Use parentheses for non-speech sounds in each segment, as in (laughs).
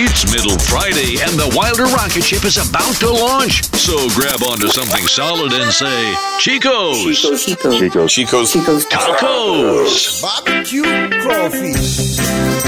It's Middle Friday and the Wilder rocket ship is about to launch. So grab onto something solid and say, Chico's. Chico's. Chico's. Chico's. Chico's. Chico's. Tacos. Barbecue crawfish.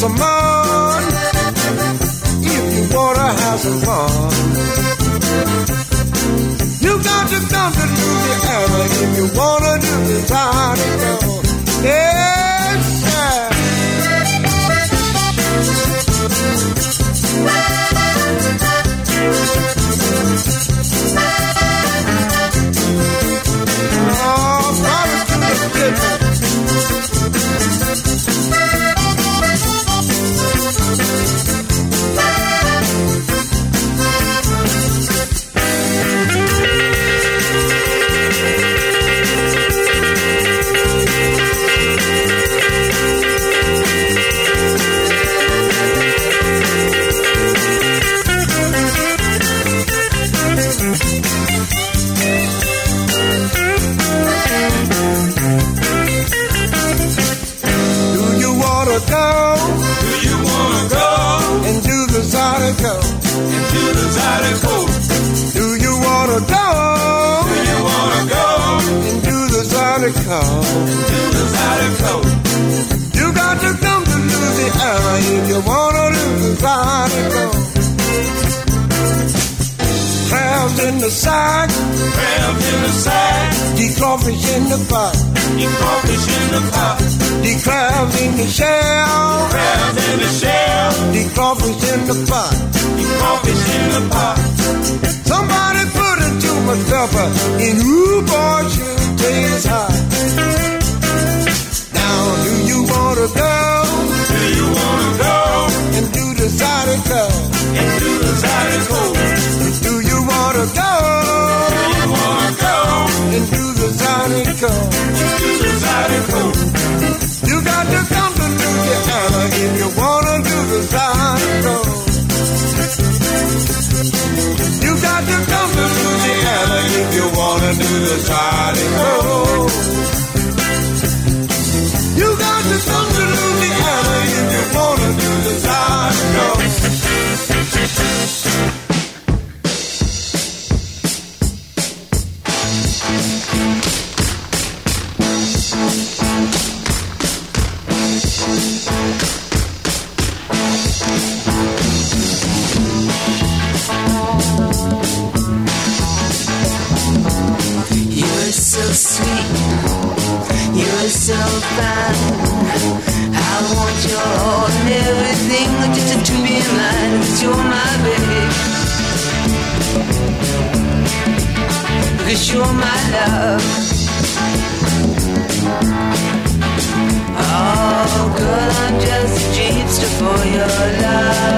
Some money if you wanna have some fun. You got to come to Louisiana if you wanna do the Zydeco. The Zydeco. In the sack, Crabs in the sack, the crawfish in the pot, you crawfish in the pot. the crabs in the shell, Crabs in the shell, the crawfish in the pot. you crawfish in the pot. Somebody put it to my pepper in who boy should taste hot. Now, do you wanna go the Zydeco? do the Zydeco? Do you wanna go Do you wanna go do the Zydeco? do the Zydeco? You got to come to Louisiana if you wanna do the Zydeco. You got to come to Louisiana if you wanna do the Zydeco. So sweet, you're so fine. I want your heart and everything just to be mine. Cause you're my baby. Cause you're my love. Oh, girl, I'm just a dreamster for your love.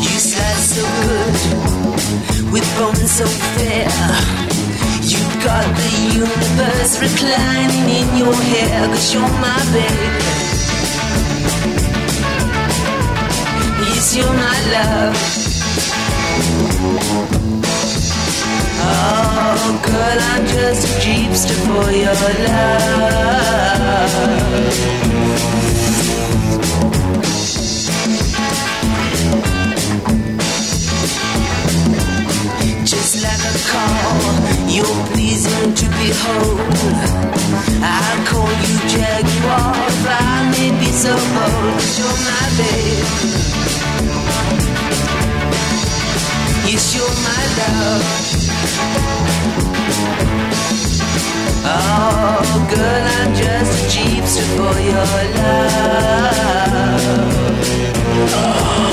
You slide so good with bones so fair. You got the universe reclining in your hair, cause you're my baby. Yes, you're my love. Oh, girl, I'm just a jeepster for your love. call. You're pleasing to behold. I call you Jaguar, but I may be so bold. You're my babe. Yes, you're my love. Oh, girl, I'm just a gypsy for your love. Oh.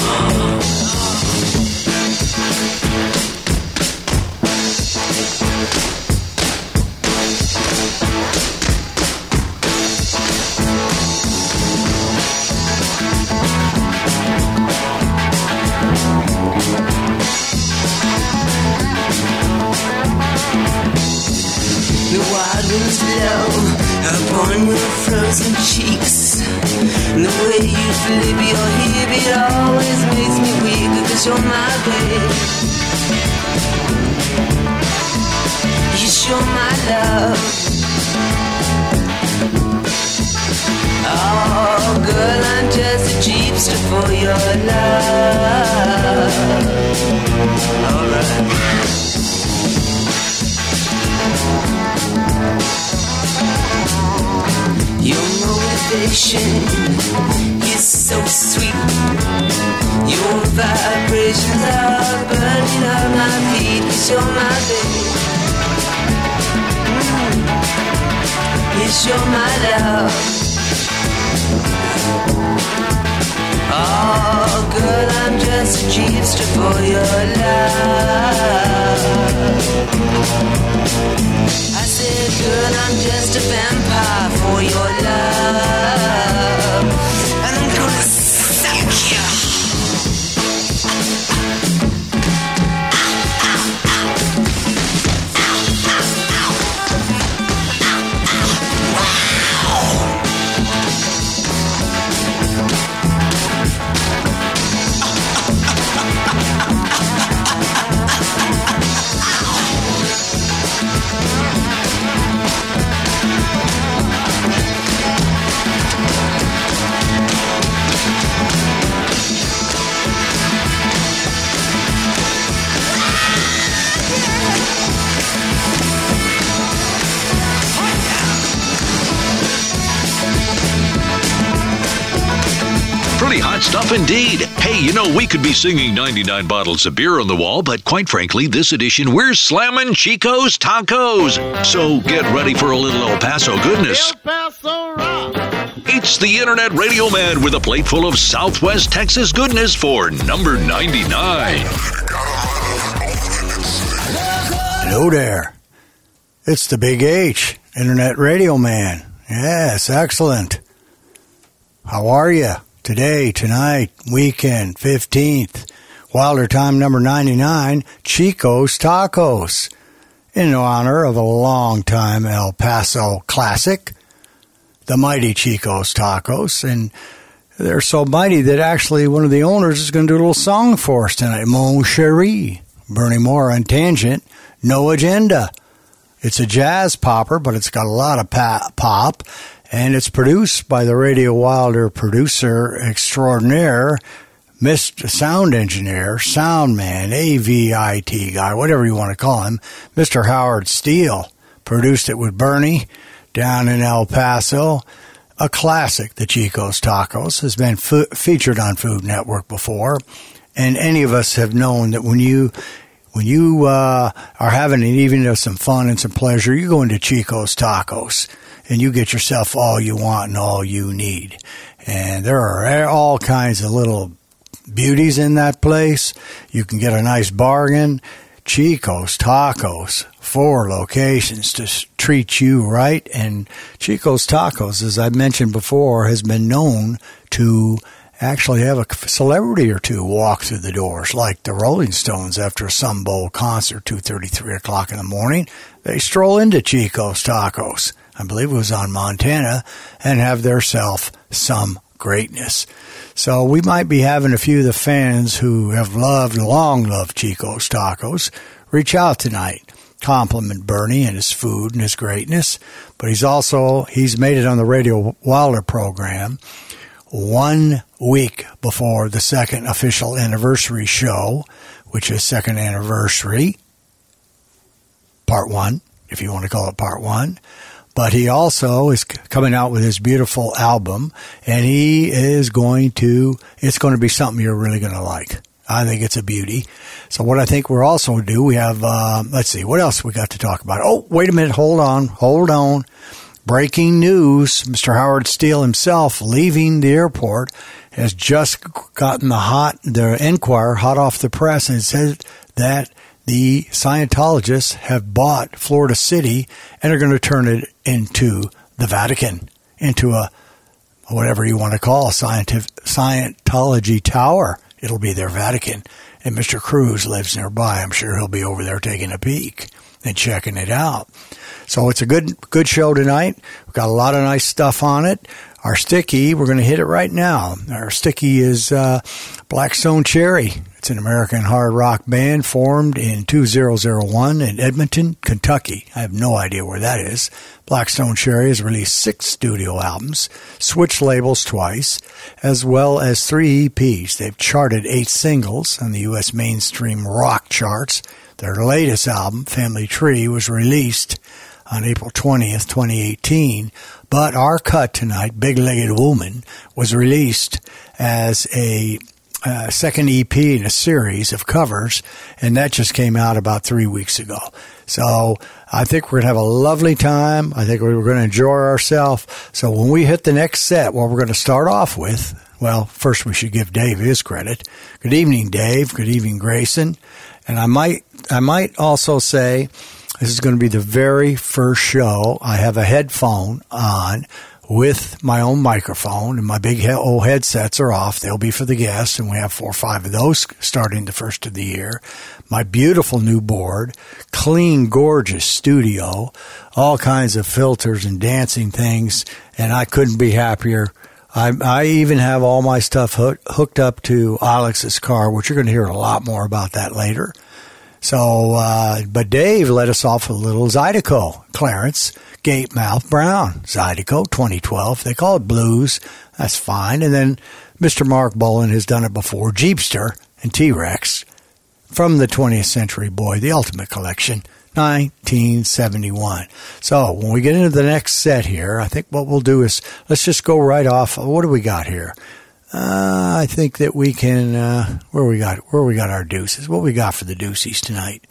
Flip your hip, it always makes me weak, cause you're my babe. You show my love. Oh, girl, I'm just a jeepster for your love. Alright. Your motivation sweet. Your vibrations are burning up my feet. Cause you're my babe. Mm. Yes, you're my love. Oh, girl, I'm just a jeepster for your love. I said, girl, I'm just a vampire for your love. Pretty hot stuff indeed. Hey, you know, we could be singing 99 bottles of beer on the wall, but quite frankly, this edition, we're slamming Chico's Tacos. So get ready for a little El Paso goodness. El Paso rock. It's the Internet Radio Man with a plate full of Southwest Texas goodness for number 99. Hello there. It's the Big H, Internet Radio Man. Yes, excellent. How are you? Today, tonight, weekend, 15th, Wilder Time number 99, Chico's Tacos. In honor of a long-time El Paso classic, the mighty Chico's Tacos. And they're so mighty that actually one of the owners is going to do a little song for us tonight. Mon Cheri, Bernie Mora on Tangent, No Agenda. It's a jazz popper, but it's got a lot of pa- pop, and it's produced by the Radio Wilder producer extraordinaire, Mr. Sound Engineer, Sound Man, AVIT guy, whatever you want to call him, Mr. Howard Steele. Produced it with Bernie down in El Paso. A classic, the Chico's Tacos, has been featured on Food Network before, and any of us have known that when you when you uh, are having an evening of some fun and some pleasure, you go into Chico's Tacos and you get yourself all you want and all you need. And there are all kinds of little beauties in that place. You can get a nice bargain. Chico's Tacos, four locations to treat you right. And Chico's Tacos, as I mentioned before, has been known to actually have a celebrity or two walk through the doors, like the Rolling Stones after a Sun Bowl concert, two thirty, three o'clock in the morning. They stroll into Chico's Tacos. I believe it was on Montana, and have theirself some greatness. So we might be having a few of the fans who have loved, long loved Chico's Tacos reach out tonight. Compliment Bernie and his food and his greatness, but he's also he's made it on the Radio Wilder program one week before the second official anniversary show, which is second anniversary, part one, if you want to call it part one. But he also is coming out with his beautiful album, and he is going to, it's going to be something you're really going to like. I think it's a beauty. So what I think we're also going to do, we have, uh, let's see, what else we got to talk about? Oh, wait a minute, hold on, hold on. Breaking news Mr. Howard Steele himself, leaving the airport, has just gotten the hot, the Enquirer hot off the press and says that the Scientologists have bought Florida City and are going to turn it into the Vatican, into a whatever you want to call a Scientology tower. It'll be their Vatican. And Mr. Cruz lives nearby. I'm sure he'll be over there taking a peek and checking it out. So it's a good good show tonight. We've got a lot of nice stuff on it. Our sticky, we're going to hit it right now. Our sticky is uh, Black Stone Cherry. It's an American hard rock band formed in 2001 in Edmonton, Kentucky. I have no idea where that is. Black Stone Cherry has released six studio albums, switched labels twice, as well as three EPs. They've charted eight singles on the U.S. mainstream rock charts. Their latest album, Family Tree, was released on April 20th, 2018. But our cut tonight, Big Legged Woman, was released as a uh, second EP in a series of covers, and that just came out about three weeks ago. So I think we're going to have a lovely time. I think we're going to enjoy ourselves. So when we hit the next set, what we're going to start off with, well, first we should give Dave his credit. Good evening, Dave. Good evening, Grayson. And I might, I might also say this is going to be the very first show. I have a headphone on with my own microphone, and my big he- old headsets are off. They'll be for the guests, and we have four or five of those starting the first of the year. My beautiful new board, clean, gorgeous studio, all kinds of filters and dancing things, and I couldn't be happier. I, I even have all my stuff hook, hooked up to Alex's car, which you're going to hear a lot more about that later. So, uh, but Dave let us off a little Zydeco. Clarence Gatemouth Brown, Zydeco 2012. They call it blues. That's fine. And then Mr. Marc Bolan has done it before. Jeepster and T Rex from the 20th Century Boy, the Ultimate Collection, 1971. So when we get into the next set here, I think what we'll do is let's just go right off. What do we got here? Uh, I think that we can. Uh, where we got where we got our deuces? What we got for the deuces tonight?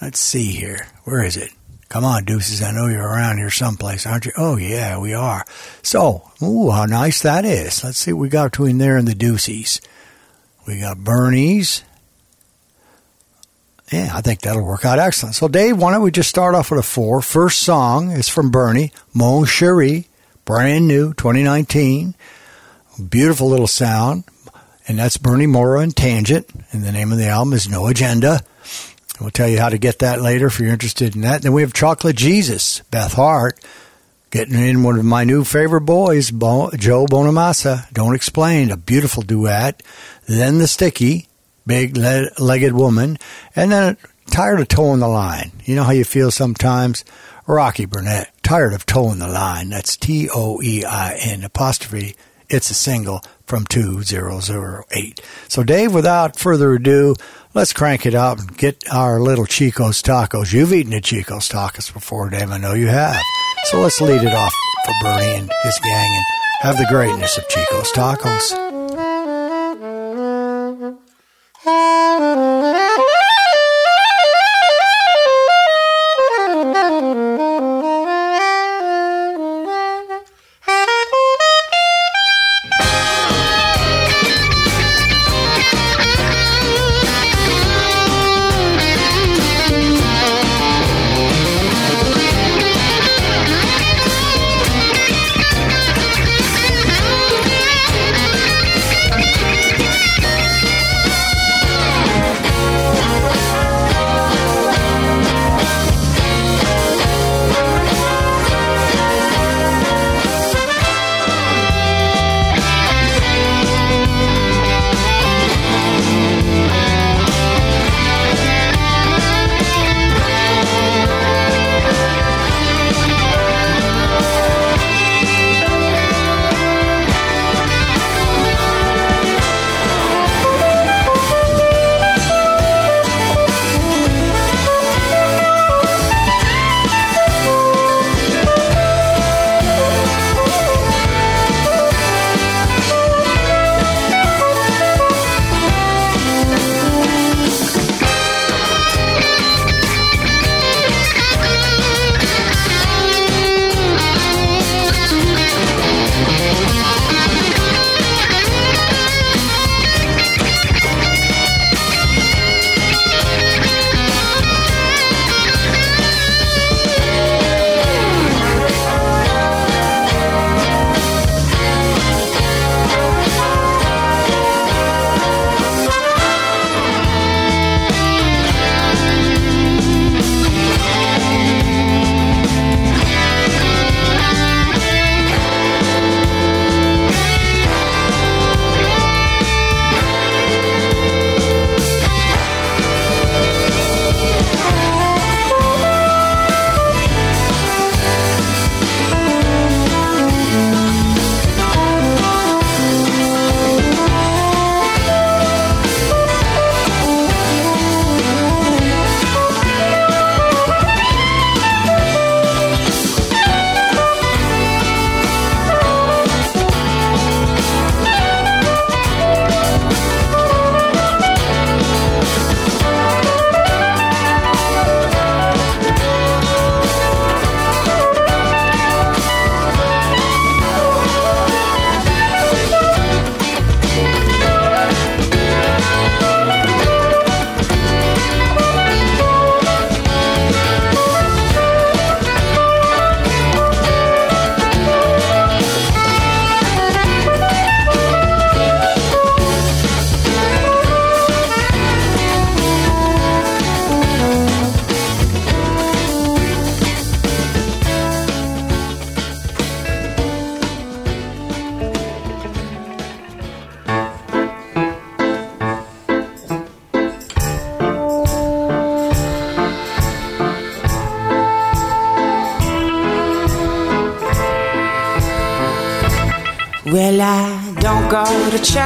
Let's see here. Where is it? Come on, deuces. I know you're around here someplace, aren't you? Oh yeah, we are. So, ooh, how nice that is. Let's see what we got between there and the deuces. We got Bernie's. Yeah, I think that'll work out excellent. So, Dave, why don't we just start off with a four? First song is from Bernie, Mon Cheri, brand new, 2019. Beautiful little sound. And that's Bernie Mora and Tangent. And the name of the album is No Agenda. We'll tell you how to get that later if you're interested in that. Then we have Chocolate Jesus, Beth Hart, getting in one of my new favorite boys, Bo- Joe Bonamassa. Don't explain, a beautiful duet. Then the Sticky, Big Le- Legged Woman, and then Tired of Toein' the Line. You know how you feel sometimes? Rocky Burnette, Tired of Toein' the Line. That's T O E I N apostrophe. It's a single from 2008. So, Dave, without further ado, let's crank it up and get our little Chico's tacos. You've eaten at Chico's tacos before, Dave. I know you have. So let's lead it off for Bernie and his gang and have the greatness of Chico's tacos. (laughs)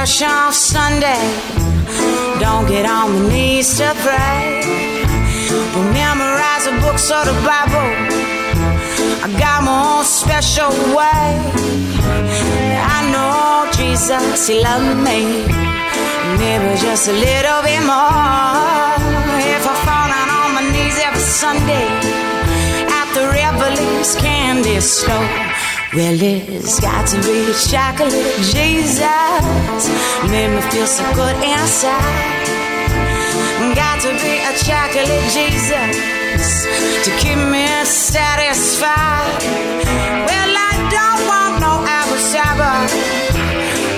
church on Sunday. Don't get on my knees to pray. Don't memorize the books or the Bible. I got my own special way. I know Jesus, He loved me. Maybe just a little bit more. If I fall down on my knees every Sunday at the Revelings candy store. Well, it's got to be chocolate Jesus. Made me feel so good inside. Got to be a chocolate Jesus to keep me satisfied. Well, I don't want no Abba Zabba.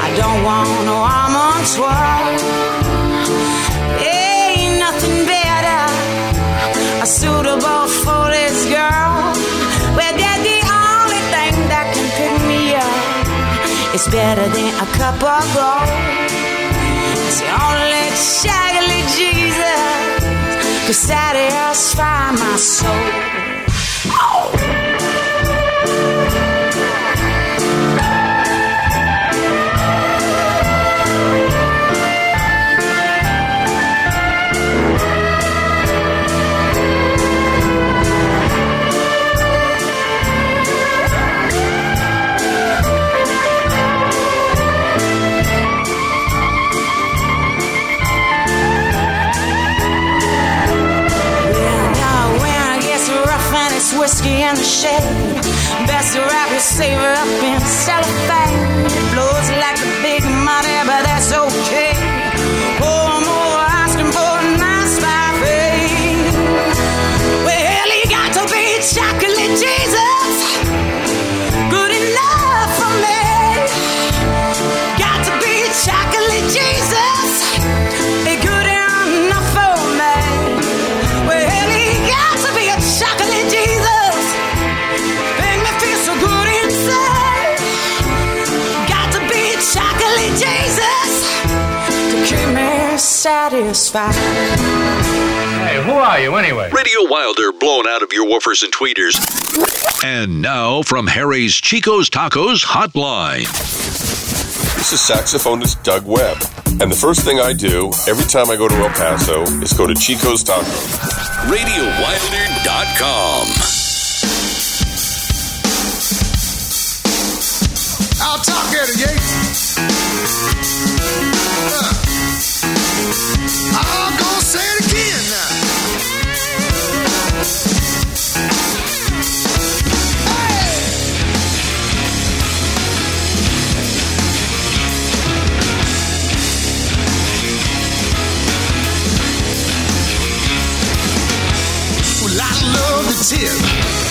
I don't want no almond swirl. Ain't nothing better a suitable It's better than a cup of gold. It's the only chocolate Jesus could satisfy my soul. Out of your woofers and tweeters. And now from Harry's Chico's Tacos Hotline. This is saxophonist Doug Webb. And the first thing I do every time I go to El Paso is go to Chico's Tacos. RadioWilder.com. I'll talk at it, Yates. Love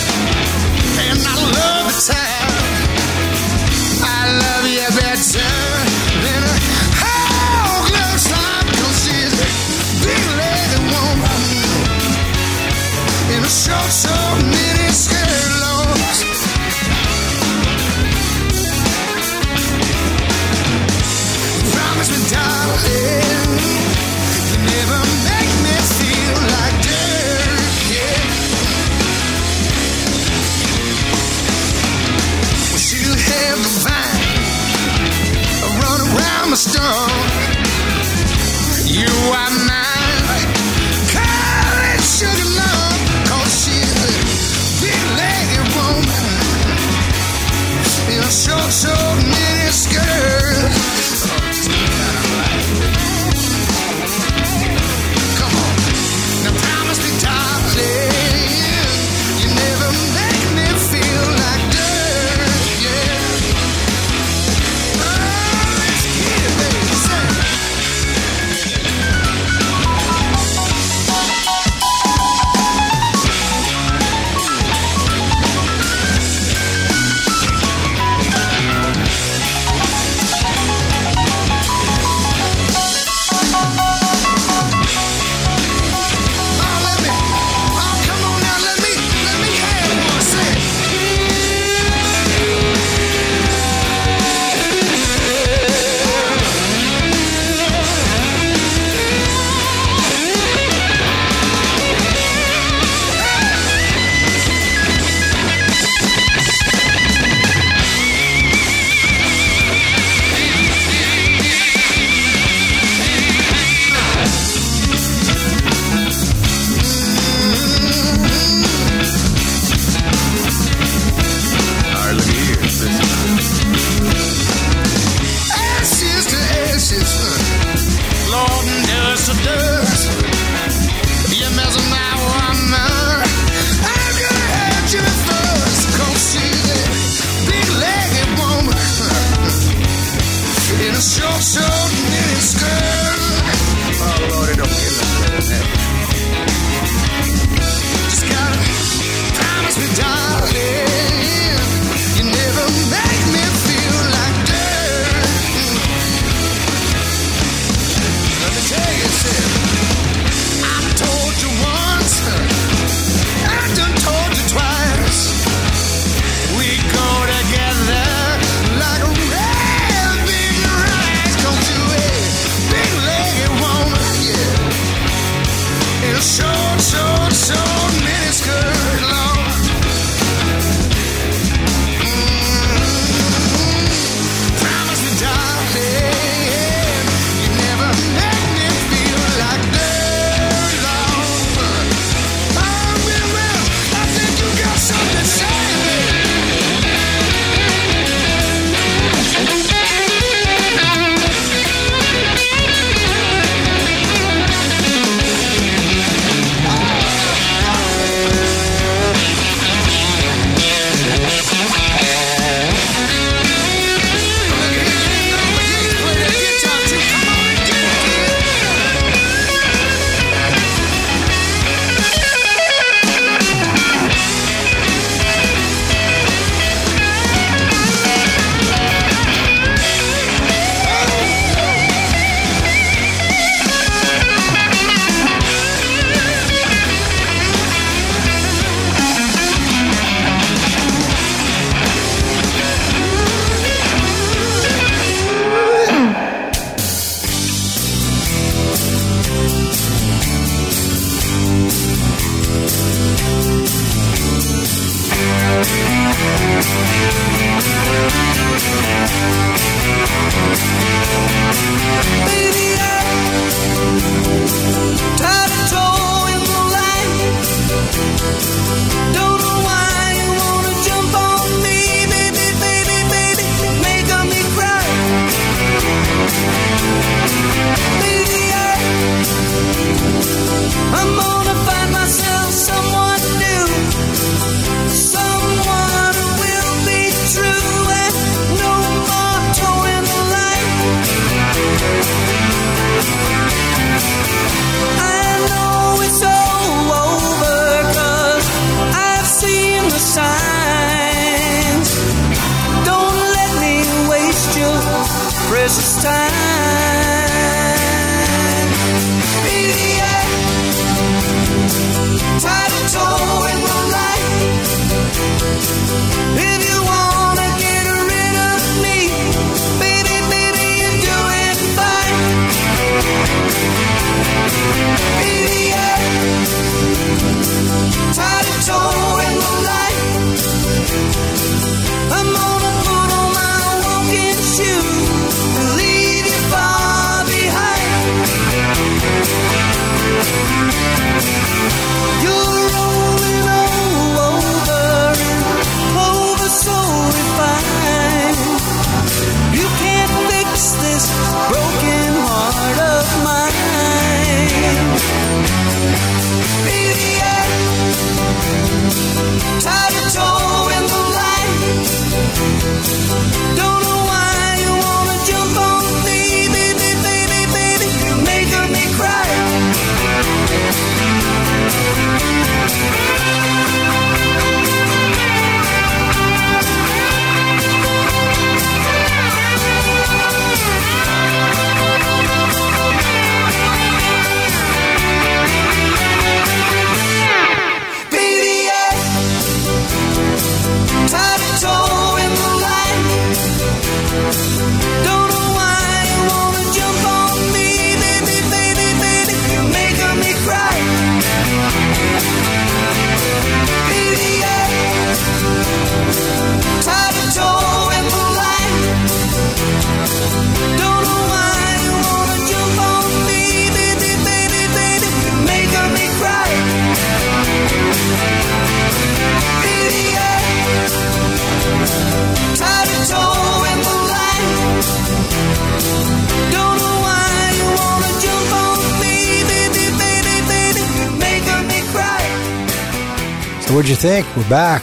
what'd you think? We're back.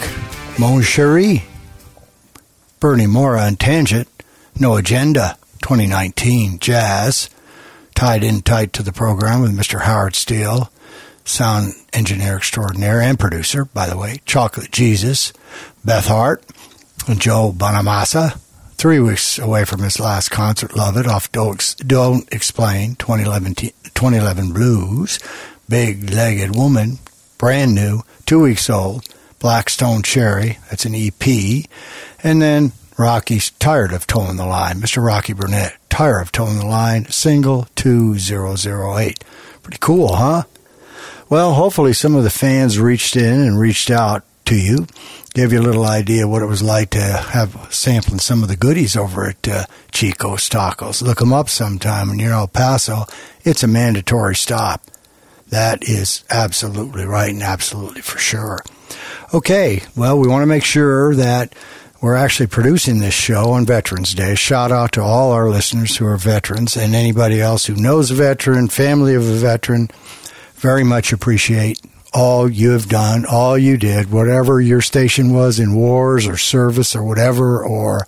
Mon Cheri. Bernie Mora and Tangent. No Agenda. 2019 Jazz. Tied in tight to the program with Mr. Howard Steele. Sound engineer extraordinaire and producer, by the way. Chocolate Jesus. Beth Hart. And Joe Bonamassa. Three weeks away from his last concert. Love it. Off Don't Explain. 2011, 2011 Blues. Big Legged Woman. Brand new. Two weeks old. Black Stone Cherry. That's an EP. And then Rocky's Tired of Toein' the Line. Mr. Rocky Burnette. Tired of Toein' the Line. Single 2008. Pretty cool, huh? Well, hopefully some of the fans reached in and reached out to you, gave you a little idea what it was like to have sampling some of the goodies over at uh, Chico's Tacos. Look them up sometime when you're in El Paso. It's a mandatory stop. That is absolutely right and absolutely for sure. Okay, well, we want to make sure that we're actually producing this show on Veterans Day. Shout out to all our listeners who are veterans and anybody else who knows a veteran, family of a veteran. Very much appreciate all you have done, all you did, whatever your station was in wars or service or whatever, or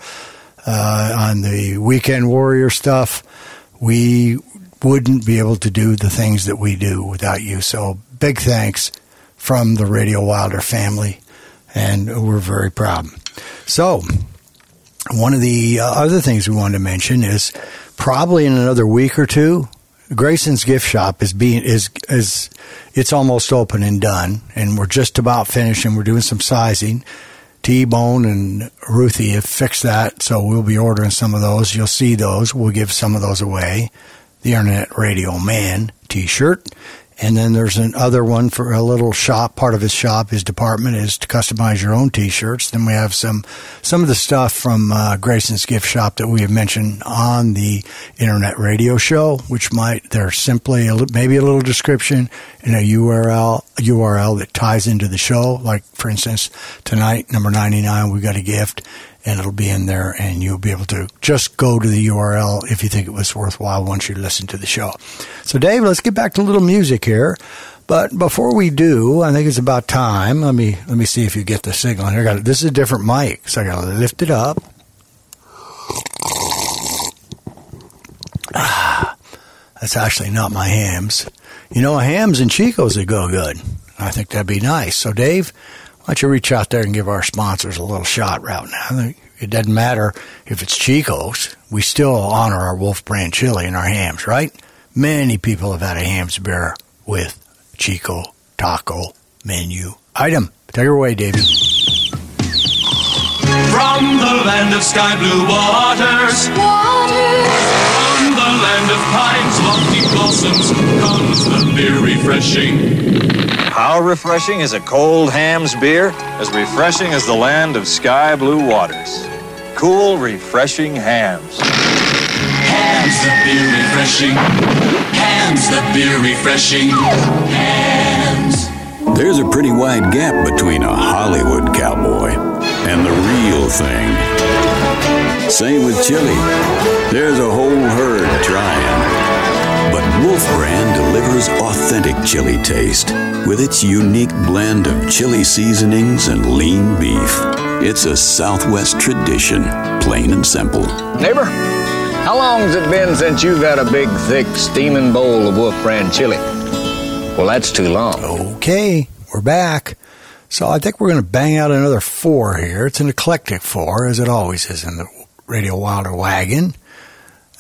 uh, on the weekend warrior stuff. We wouldn't be able to do the things that we do without you. So big thanks from the Radio Wilder family, and we're very proud. So, one of the uh, other things we wanted to mention is probably in another week or two, Grayson's gift shop is being is is it's almost open and done, and we're just about finished, and we're doing some sizing. T Bone and Ruthie have fixed that, so we'll be ordering some of those. You'll see those. We'll give some of those away. The Internet Radio Man T-shirt And then there's another one for a little shop. Part of his shop, his department is to customize your own T-shirts. Then we have some some of the stuff from uh, Grayson's gift shop that we have mentioned on the internet radio show, which might they're simply a, maybe a little description and a URL URL that ties into the show. Like for instance, tonight number ninety nine, we got a gift. And it'll be in there, and you'll be able to just go to the URL if you think it was worthwhile once you listen to the show. So, Dave, let's get back to a little music here. But before we do, I think it's about time. Let me let me see if you get the signal here. Got this is a different mic, so I got to lift it up. Ah, that's actually not my hams. You know, hams and Chicos would go good. I think that'd be nice. So, Dave, why don't you reach out there and give our sponsors a little shot right now? It doesn't matter if it's Chico's. We still honor our Wolf brand chili and our Hamm's, right? Many people have had a Hamm's beer with Chico taco menu item. Take her away, David. From the land of sky blue waters, waters, from the land of pines, lofty blossoms, comes the beer refreshing. How refreshing is a cold Hamm's beer? As refreshing as the land of sky blue waters. Cool, refreshing Hamm's. Hamm's the beer refreshing. Hamm's the beer refreshing. Hamm's. There's a pretty wide gap between a Hollywood cowboy and the real thing. Same with chili. There's a whole herd trying. But Wolf Brand delivers authentic chili taste with its unique blend of chili seasonings and lean beef. It's a Southwest tradition, plain and simple. Neighbor, how long's it been since you've had a big, thick, steaming bowl of Wolf Brand chili? Well, that's too long. Okay, we're back. So I think we're going to bang out another four here. It's an eclectic four, as it always is in the Radio Wilder wagon.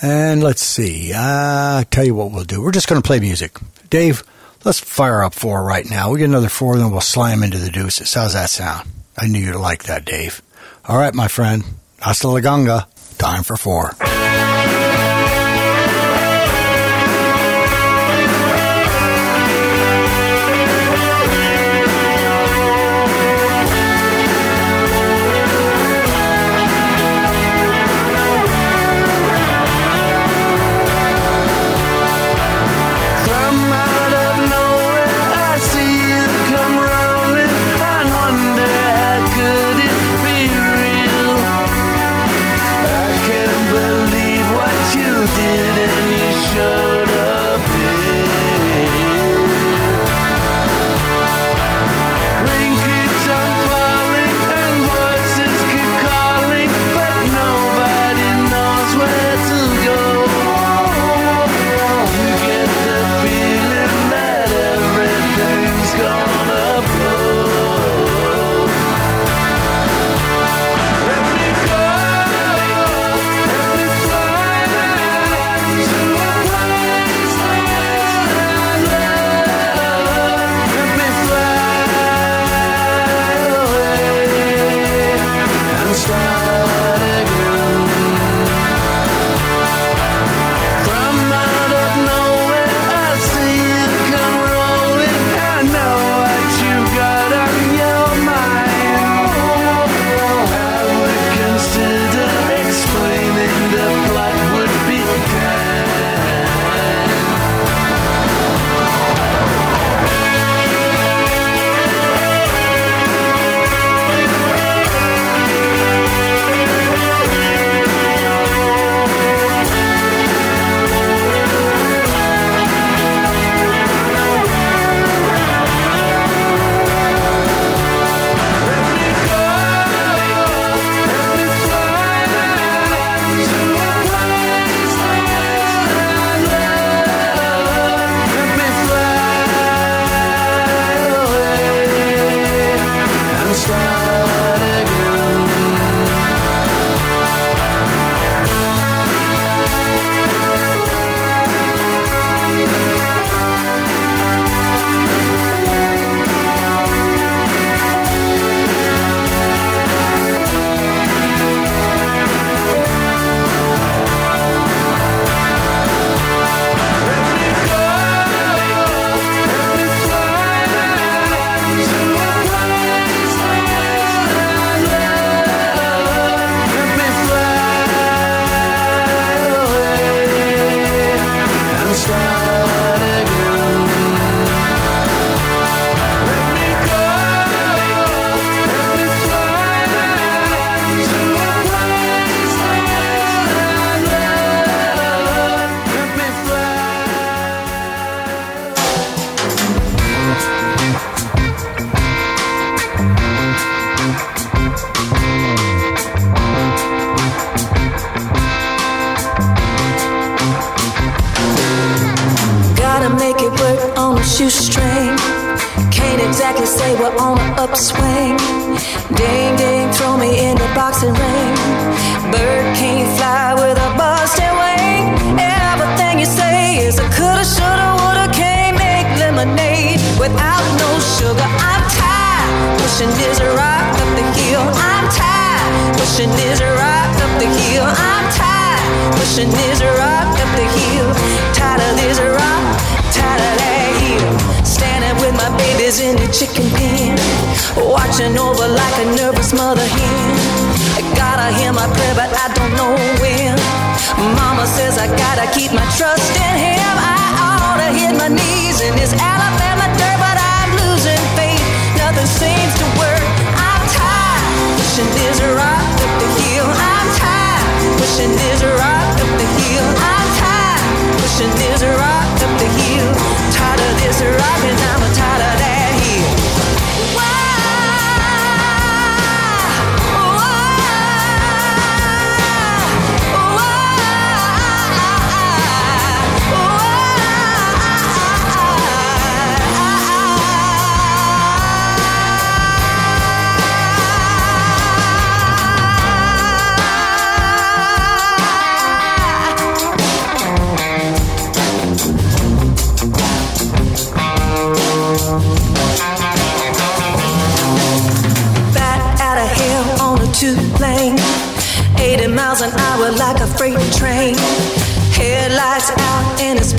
And let's see. Uh, tell you what we'll do. We're just going to play music. Dave, let's fire up four right now. We get another four, then we'll slam into the deuces. How's that sound? I knew you'd like that, Dave. All right, my friend. Hasta la ganga. Time for four.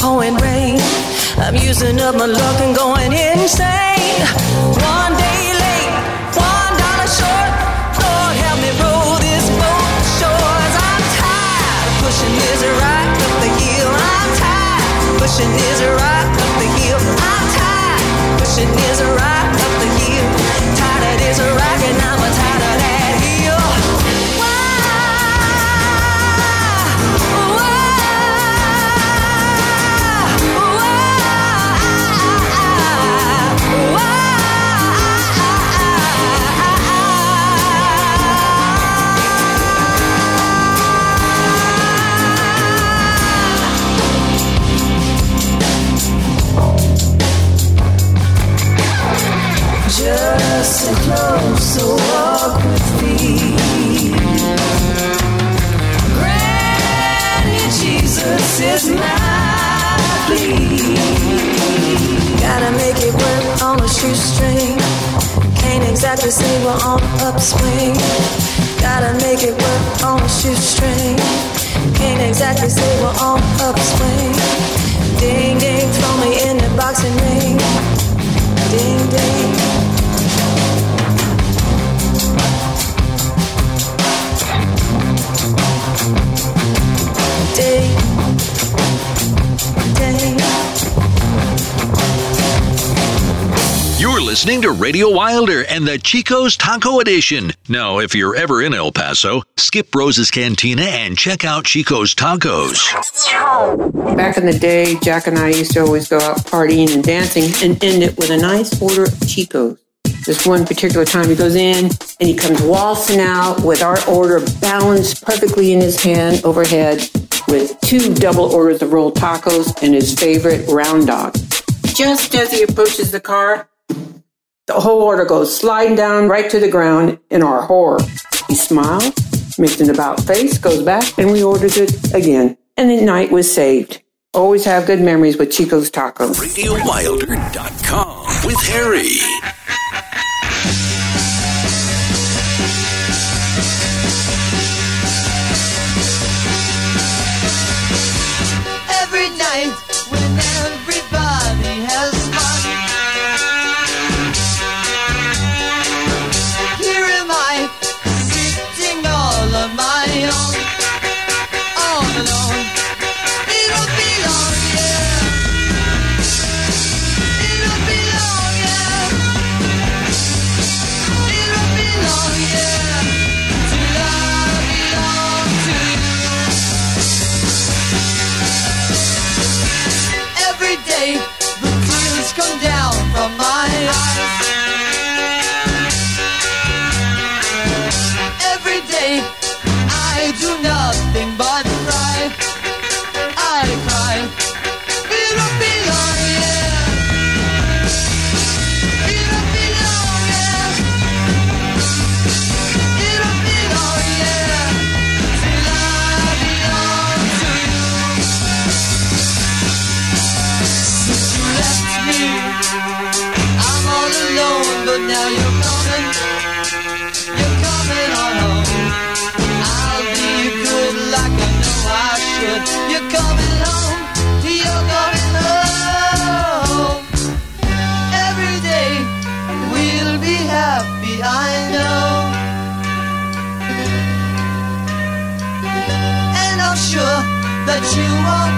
Pouring rain. I'm using up my luck and going insane. One day late, one dollar short. Lord help me row this boat to shores. I'm tired of pushing this rock up the hill. I'm tired pushing this a rock up the hill. I'm tired pushing this rock upswing. Gotta make it work, on a shoot string. Can't exactly see what on upswing. Ding ding, throw me in the boxing ring. Ding. Ding listening to Radio Wilder and the Chico's Taco Edition. Now, if you're ever in El Paso, skip Rosa's Cantina and check out Chico's Tacos. Back in the day, Jack and I used to always go out partying and dancing and end it with a nice order of Chicos. This one particular time he goes in and he comes waltzing out with our order balanced perfectly in his hand overhead with two double orders of rolled tacos and his favorite round dog. Just as he approaches the car, the whole order goes sliding down right to the ground in our horror. He smiles, makes an about face, goes back, and reorders it again. And the night was saved. Always have good memories with Chico's Tacos. RadioWilder.com with Harry. want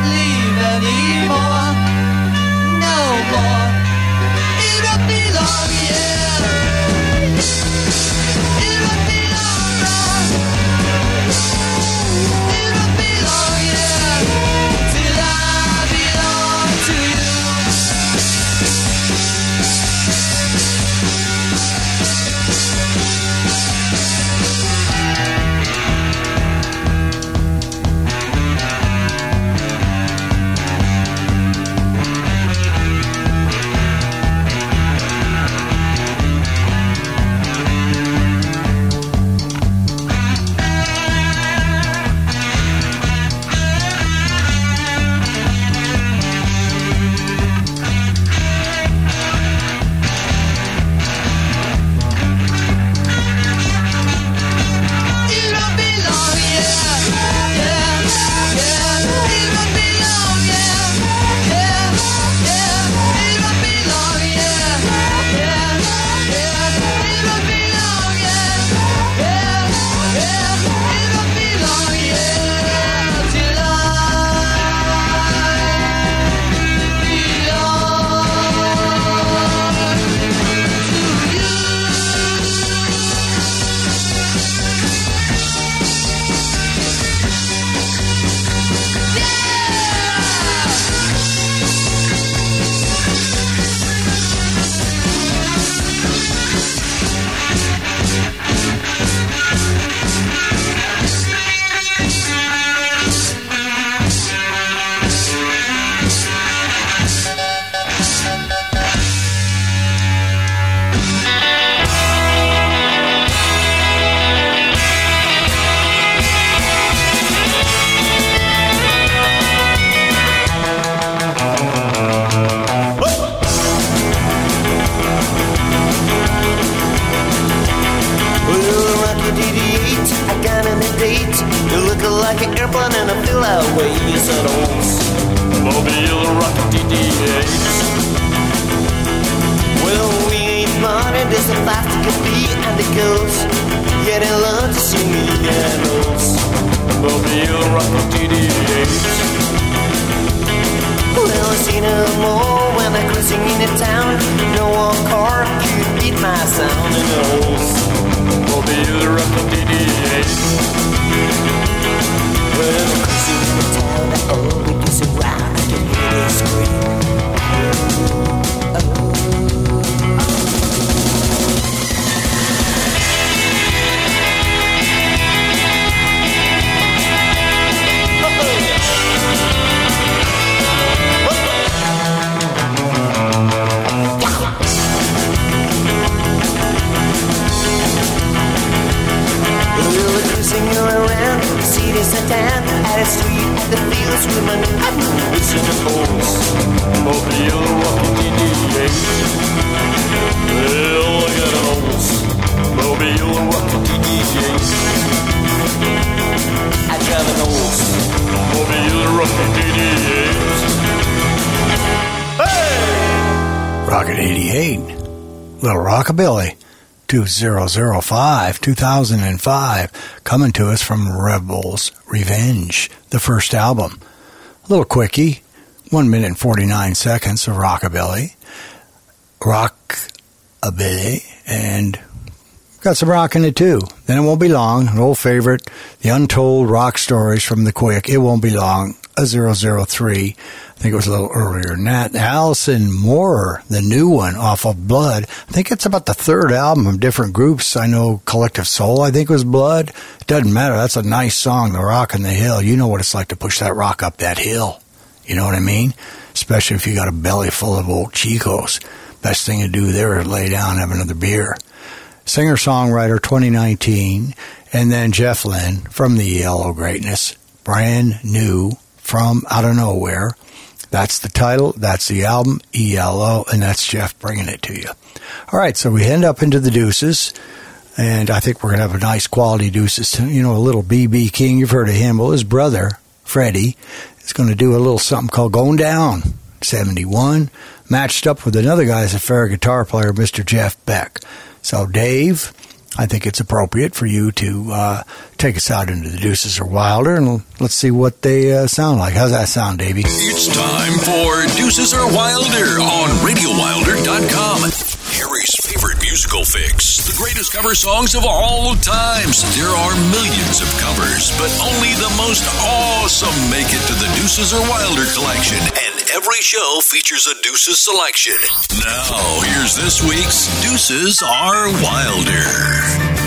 come io quando I drive an horse come io Hey! Rocket 88 Little Rockabilly. 2005 2005 coming to us from Rebels Revenge the first album. A little quickie. 1 minute and 49 seconds of rockabilly. Rockabilly and Got some rock in it too. Then it won't be long. An old favorite, the untold rock stories from the quick. It won't be long. A 003. I think it was a little earlier than that. Allison Moorer, the new one off of Blood. I think it's about the third album of different groups. I know Collective Soul, I think was Blood. Doesn't matter. That's a nice song, The Rock and the Hill. You know what it's like to push that rock up that hill. You know what I mean? Especially if you got a belly full of old Chicos. Best thing to do there is lay down and have another beer. Singer songwriter 2019, and then Jeff Lynne from the Yellow Greatness, brand new from out of nowhere. That's the title, that's the album, ELO, and that's Jeff bringing it to you. All right, so we end up into the deuces, and I think we're going to have a nice quality deuces. You know, a little BB King, you've heard of him. Well, his brother, Freddie, is going to do a little something called Going Down, 71, matched up with another guy as a fair guitar player, Mr. Jeff Beck. So, Dave, I think it's appropriate for you to uh, take us out into the Deuces or Wilder, and let's see what they uh, sound like. How's that sound, Davey? It's time for Deuces or Wilder on RadioWilder.com. Harry's musical fix, the greatest cover songs of all times. There are millions of covers, but only the most awesome make it to the Deuces or Wilder collection. And every show features a Deuces selection. Now, here's this week's Deuces are Wilder.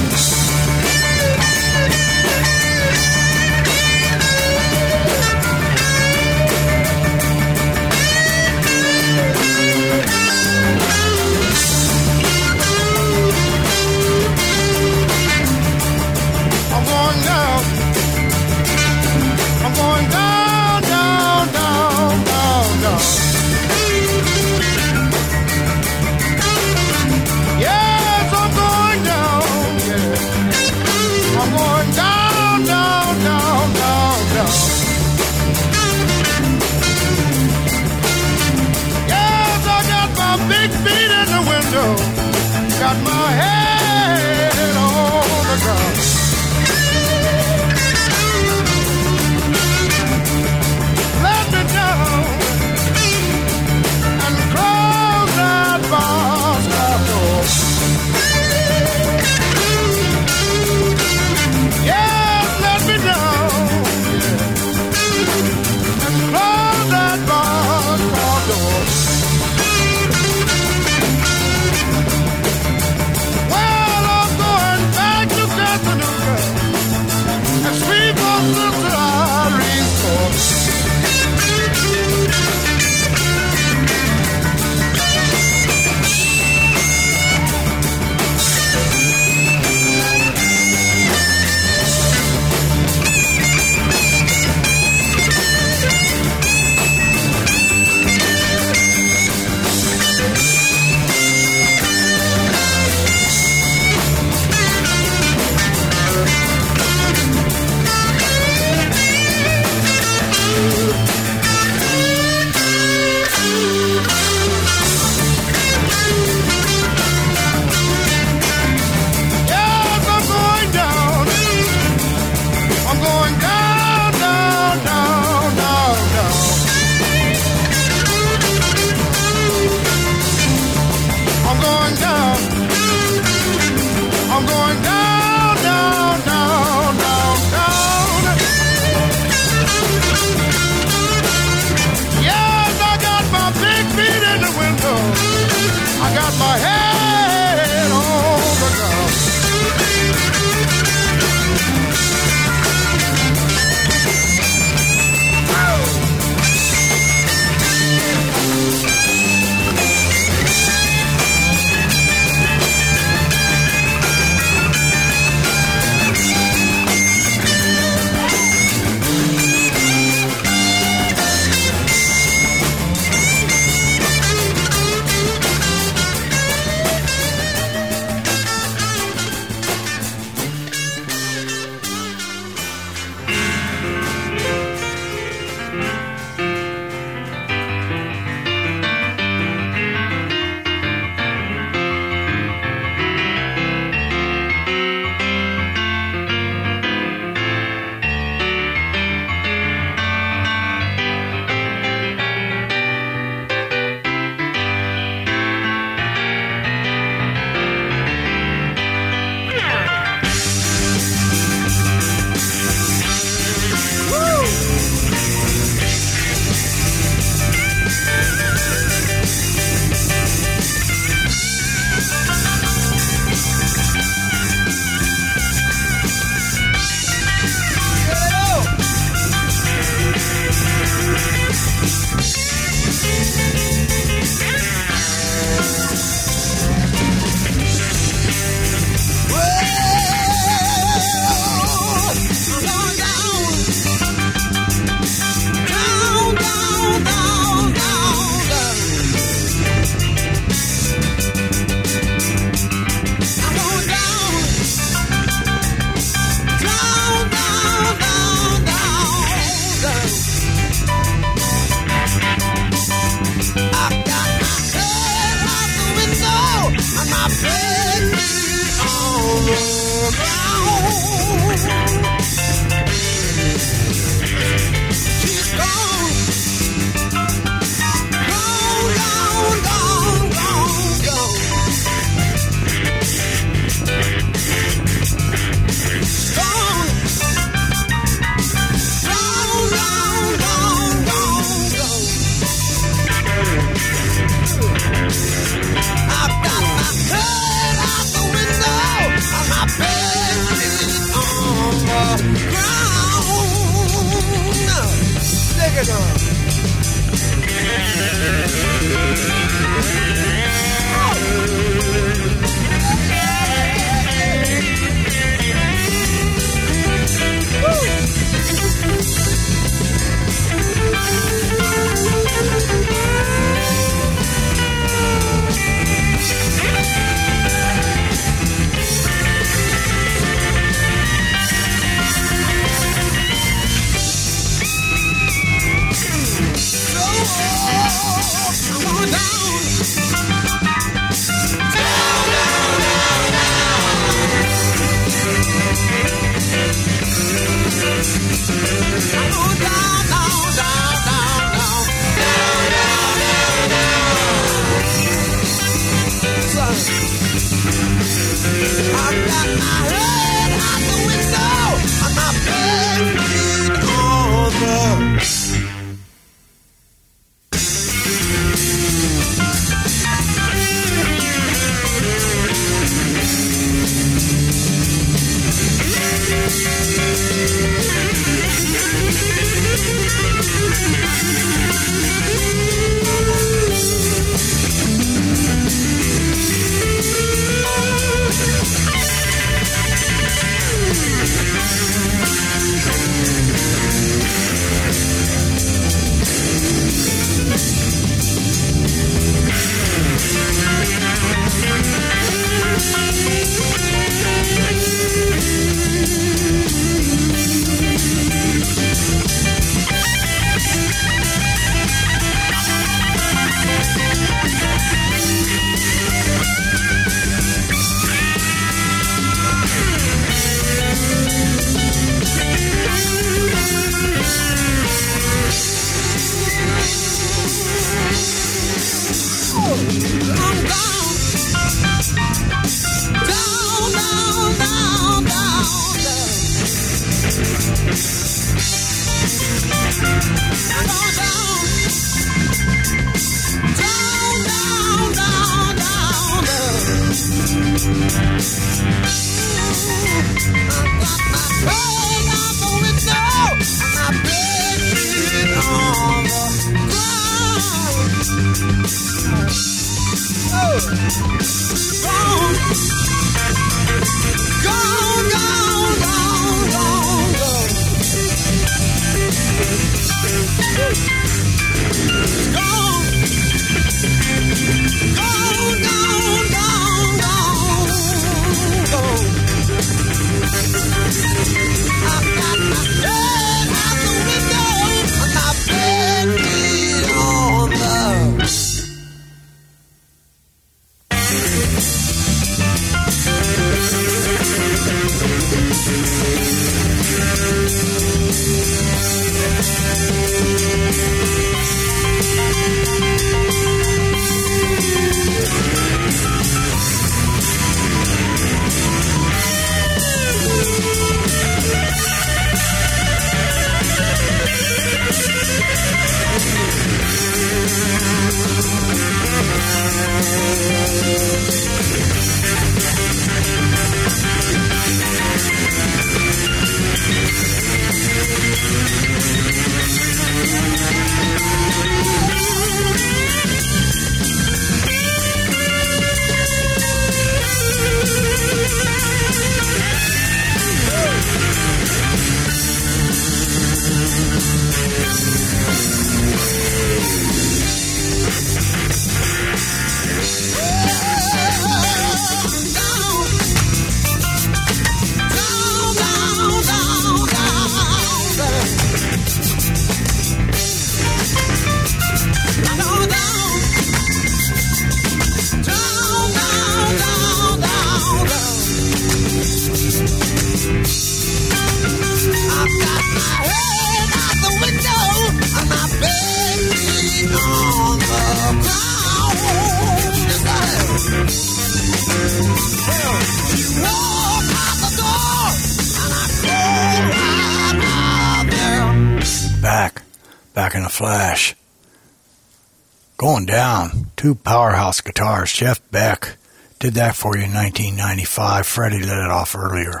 Two powerhouse guitars. Jeff Beck did that for you in 1995. Freddie let it off earlier.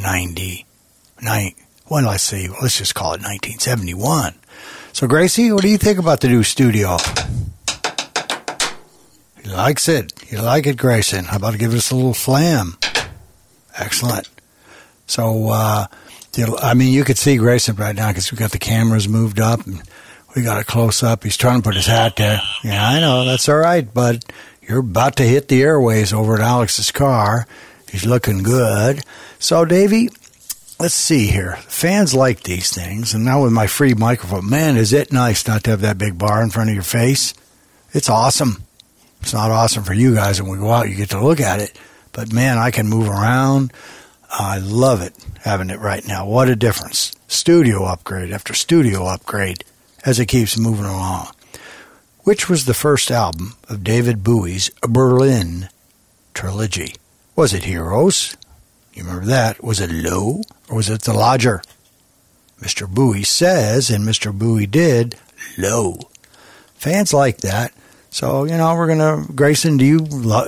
90. Nine, when did I say? Let's just call it 1971. So, Gracie, what do you think about the new studio? He likes it. You like it, Grayson. How about to give us a little flam? Excellent. So, uh, I mean, you could see Grayson right now because we've got the cameras moved up and we got a close up. He's trying to put his hat there. Yeah, I know. That's all right, bud. You're about to hit the airways over at Alex's car. He's looking good. So, Davey, let's see here. Fans like these things, and now with my free microphone, man, is it nice not to have that big bar in front of your face? It's awesome. It's not awesome for you guys when we go out, you get to look at it. But man, I can move around. I love it having it right now. What a difference. Studio upgrade after studio upgrade as it keeps moving along. Which was the first album of David Bowie's Berlin trilogy? Was it Heroes? You remember that? Was it Low or was it The Lodger? Mr. Bowie says, and Mr. Bowie did, Low. Fans like that. So, you know, we're going to, Grayson, do you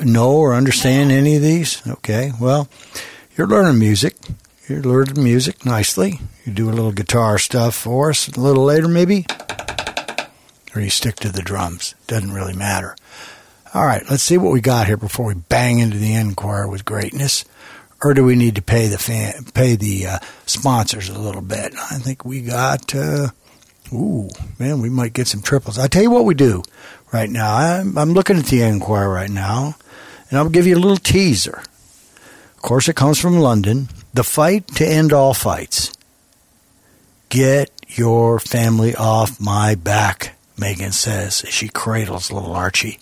know or understand any of these? Okay, well, you're learning music. You're learning music nicely. You do a little guitar stuff for us a little later, maybe? Or you stick to the drums. Doesn't really matter. All right, let's see what we got here before we bang into the Enquirer with greatness. Or do we need to pay the fan, pay the uh, sponsors a little bit? I think we got. Uh, ooh, man, we might get some triples. I tell you what we do right now. I'm, I'm looking at the Enquirer right now, and I'll give you a little teaser. Of course, it comes from London. The fight to end all fights. Get your family off my back, Meghan says as she cradles little Archie.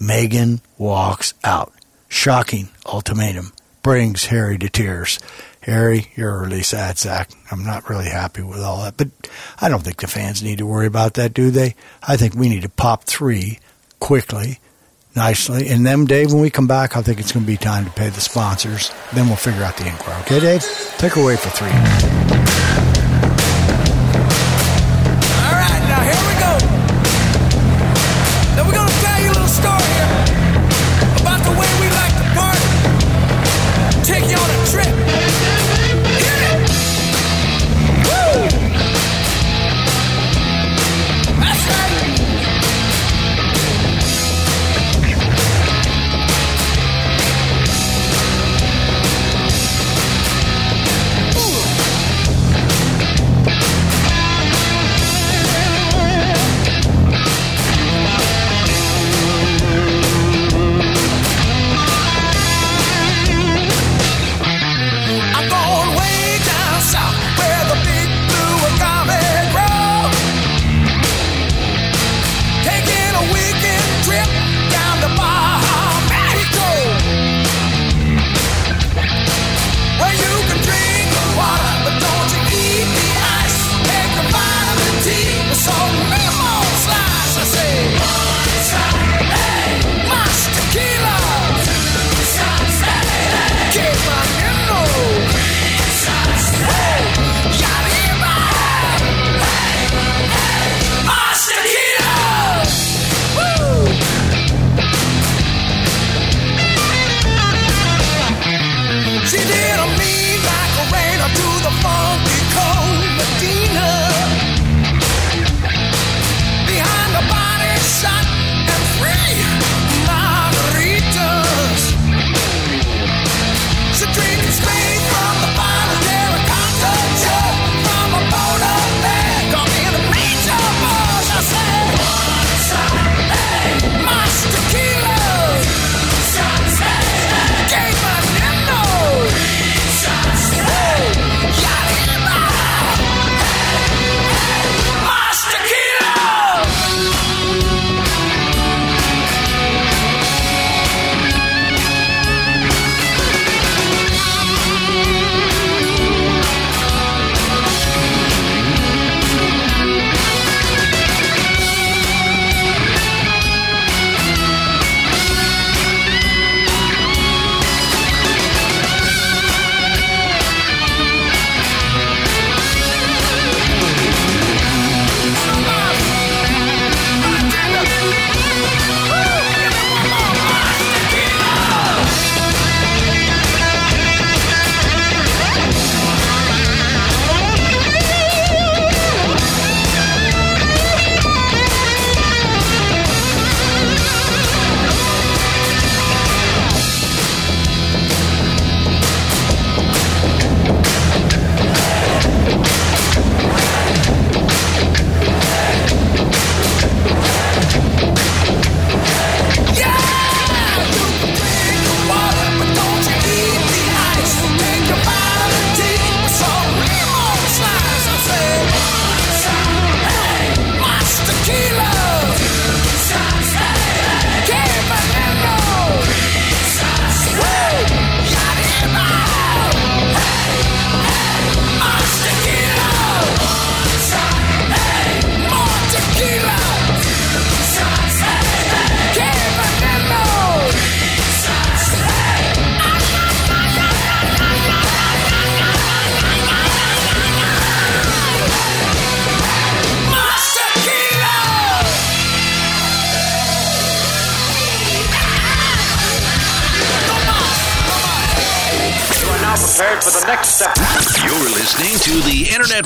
Meghan walks out. Shocking ultimatum brings Harry to tears. Harry, you're a really sad sack. I'm not really happy with all that, but I don't think the fans need to worry about that, do they? I think we need to pop three quickly, nicely, and then, Dave, when we come back, I think it's going to be time to pay the sponsors. Then we'll figure out the inquiry. Okay, Dave? Take away for three.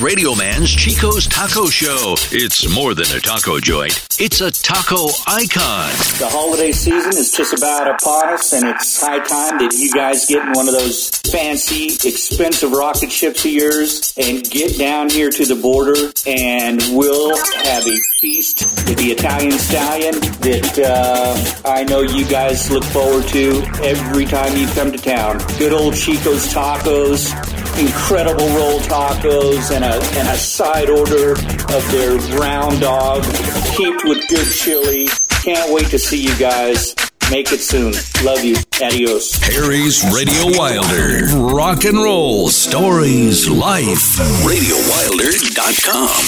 Radio Man's Chico's Taco Show. It's more than a taco joint, it's a taco icon. The holiday season is just about upon us, and it's high time that you guys get in one of those fancy, expensive rocket ships of yours and get down here to the border, and we'll have a feast with the Italian stallion that uh, I know you guys look forward to every time you come to town. Good old Chico's Tacos, incredible roll tacos, and a, and a side order of their round dog, heaped with good chili. Can't wait to see you guys. Make it soon. Love you. Adios. Harry's Radio Wilder. Rock and roll stories, life. RadioWilder.com.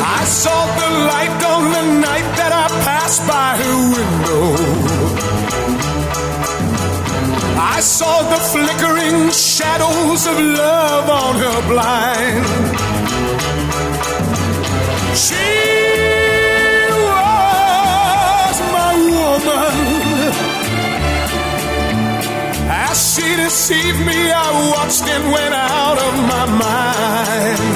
I saw the light on the night that I passed by her window. I saw the flickering shadows of love on her blind. She was my woman. As she deceived me, I watched and went out of my mind.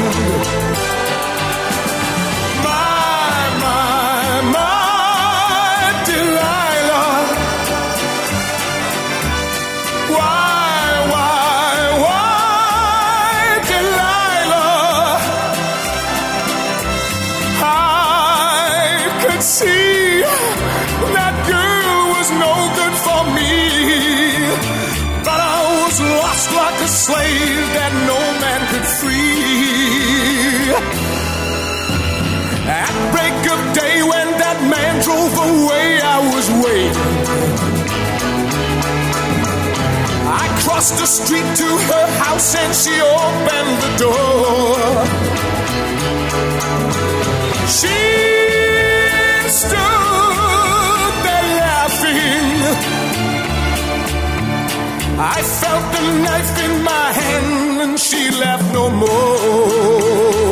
Crossed the street to her house and she opened the door. She stood there laughing. I felt the knife in my hand and she laughed no more.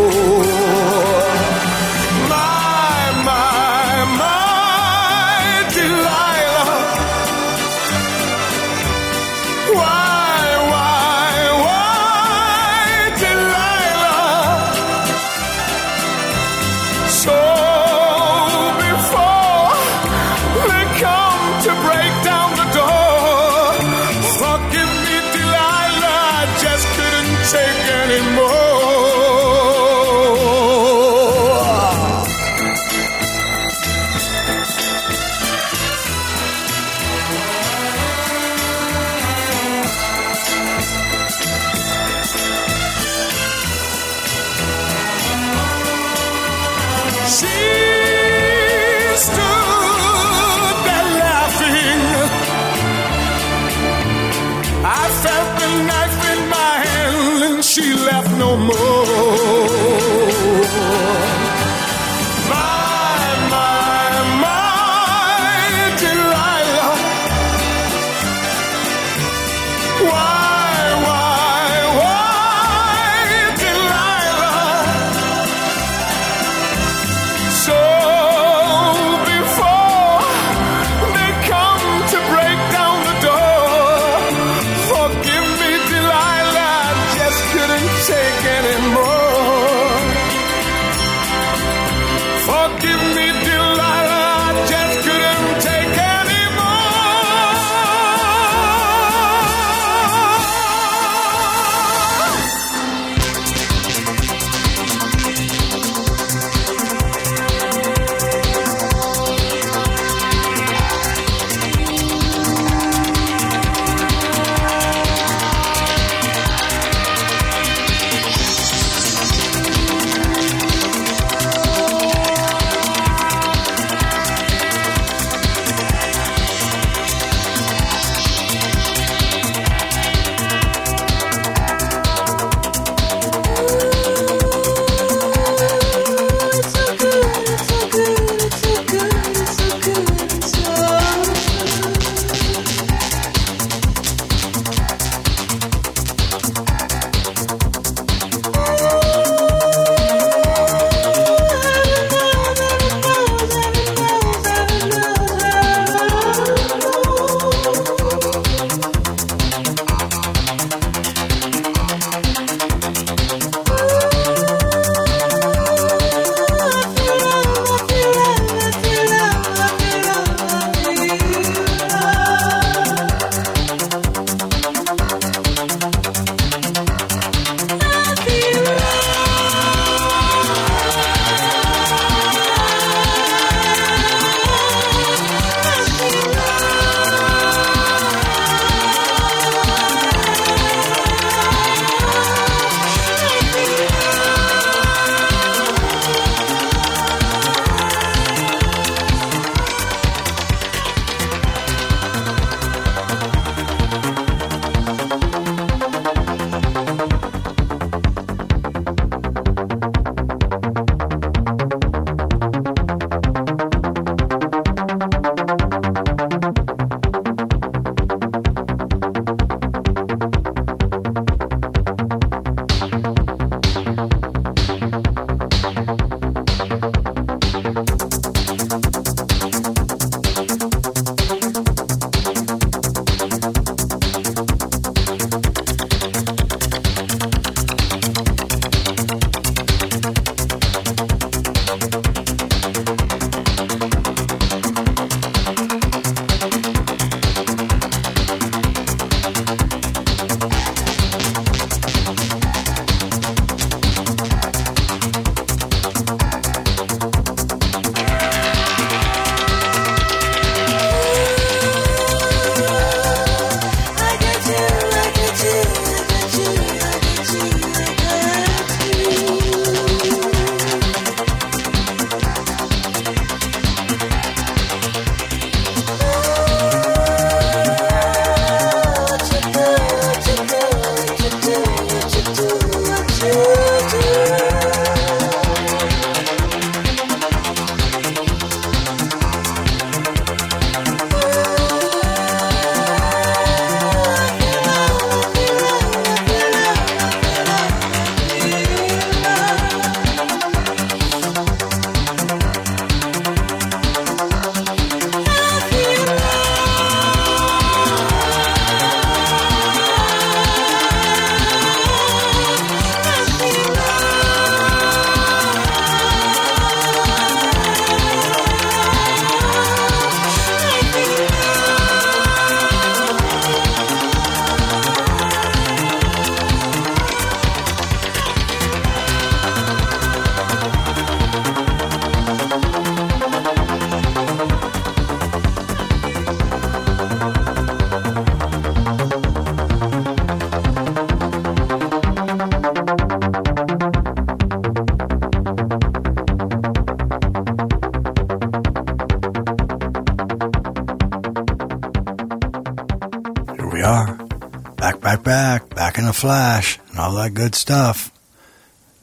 Flash, and all that good stuff.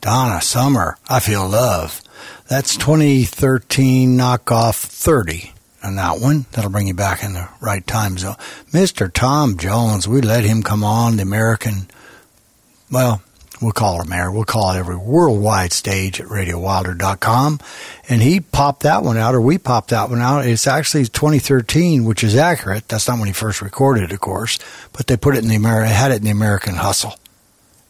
Donna Summer, I feel love. That's 2013 knockoff 30 on that one. That'll bring you back in the right time zone. Mr. Tom Jones, we let him come on the American, well, we'll call it American, we'll call it every worldwide stage at radiowilder.com. And he popped that one out, or we popped that one out. It's actually 2013, which is accurate. That's not when he first recorded, of course, but they put it in the American, had it in the American Hustle.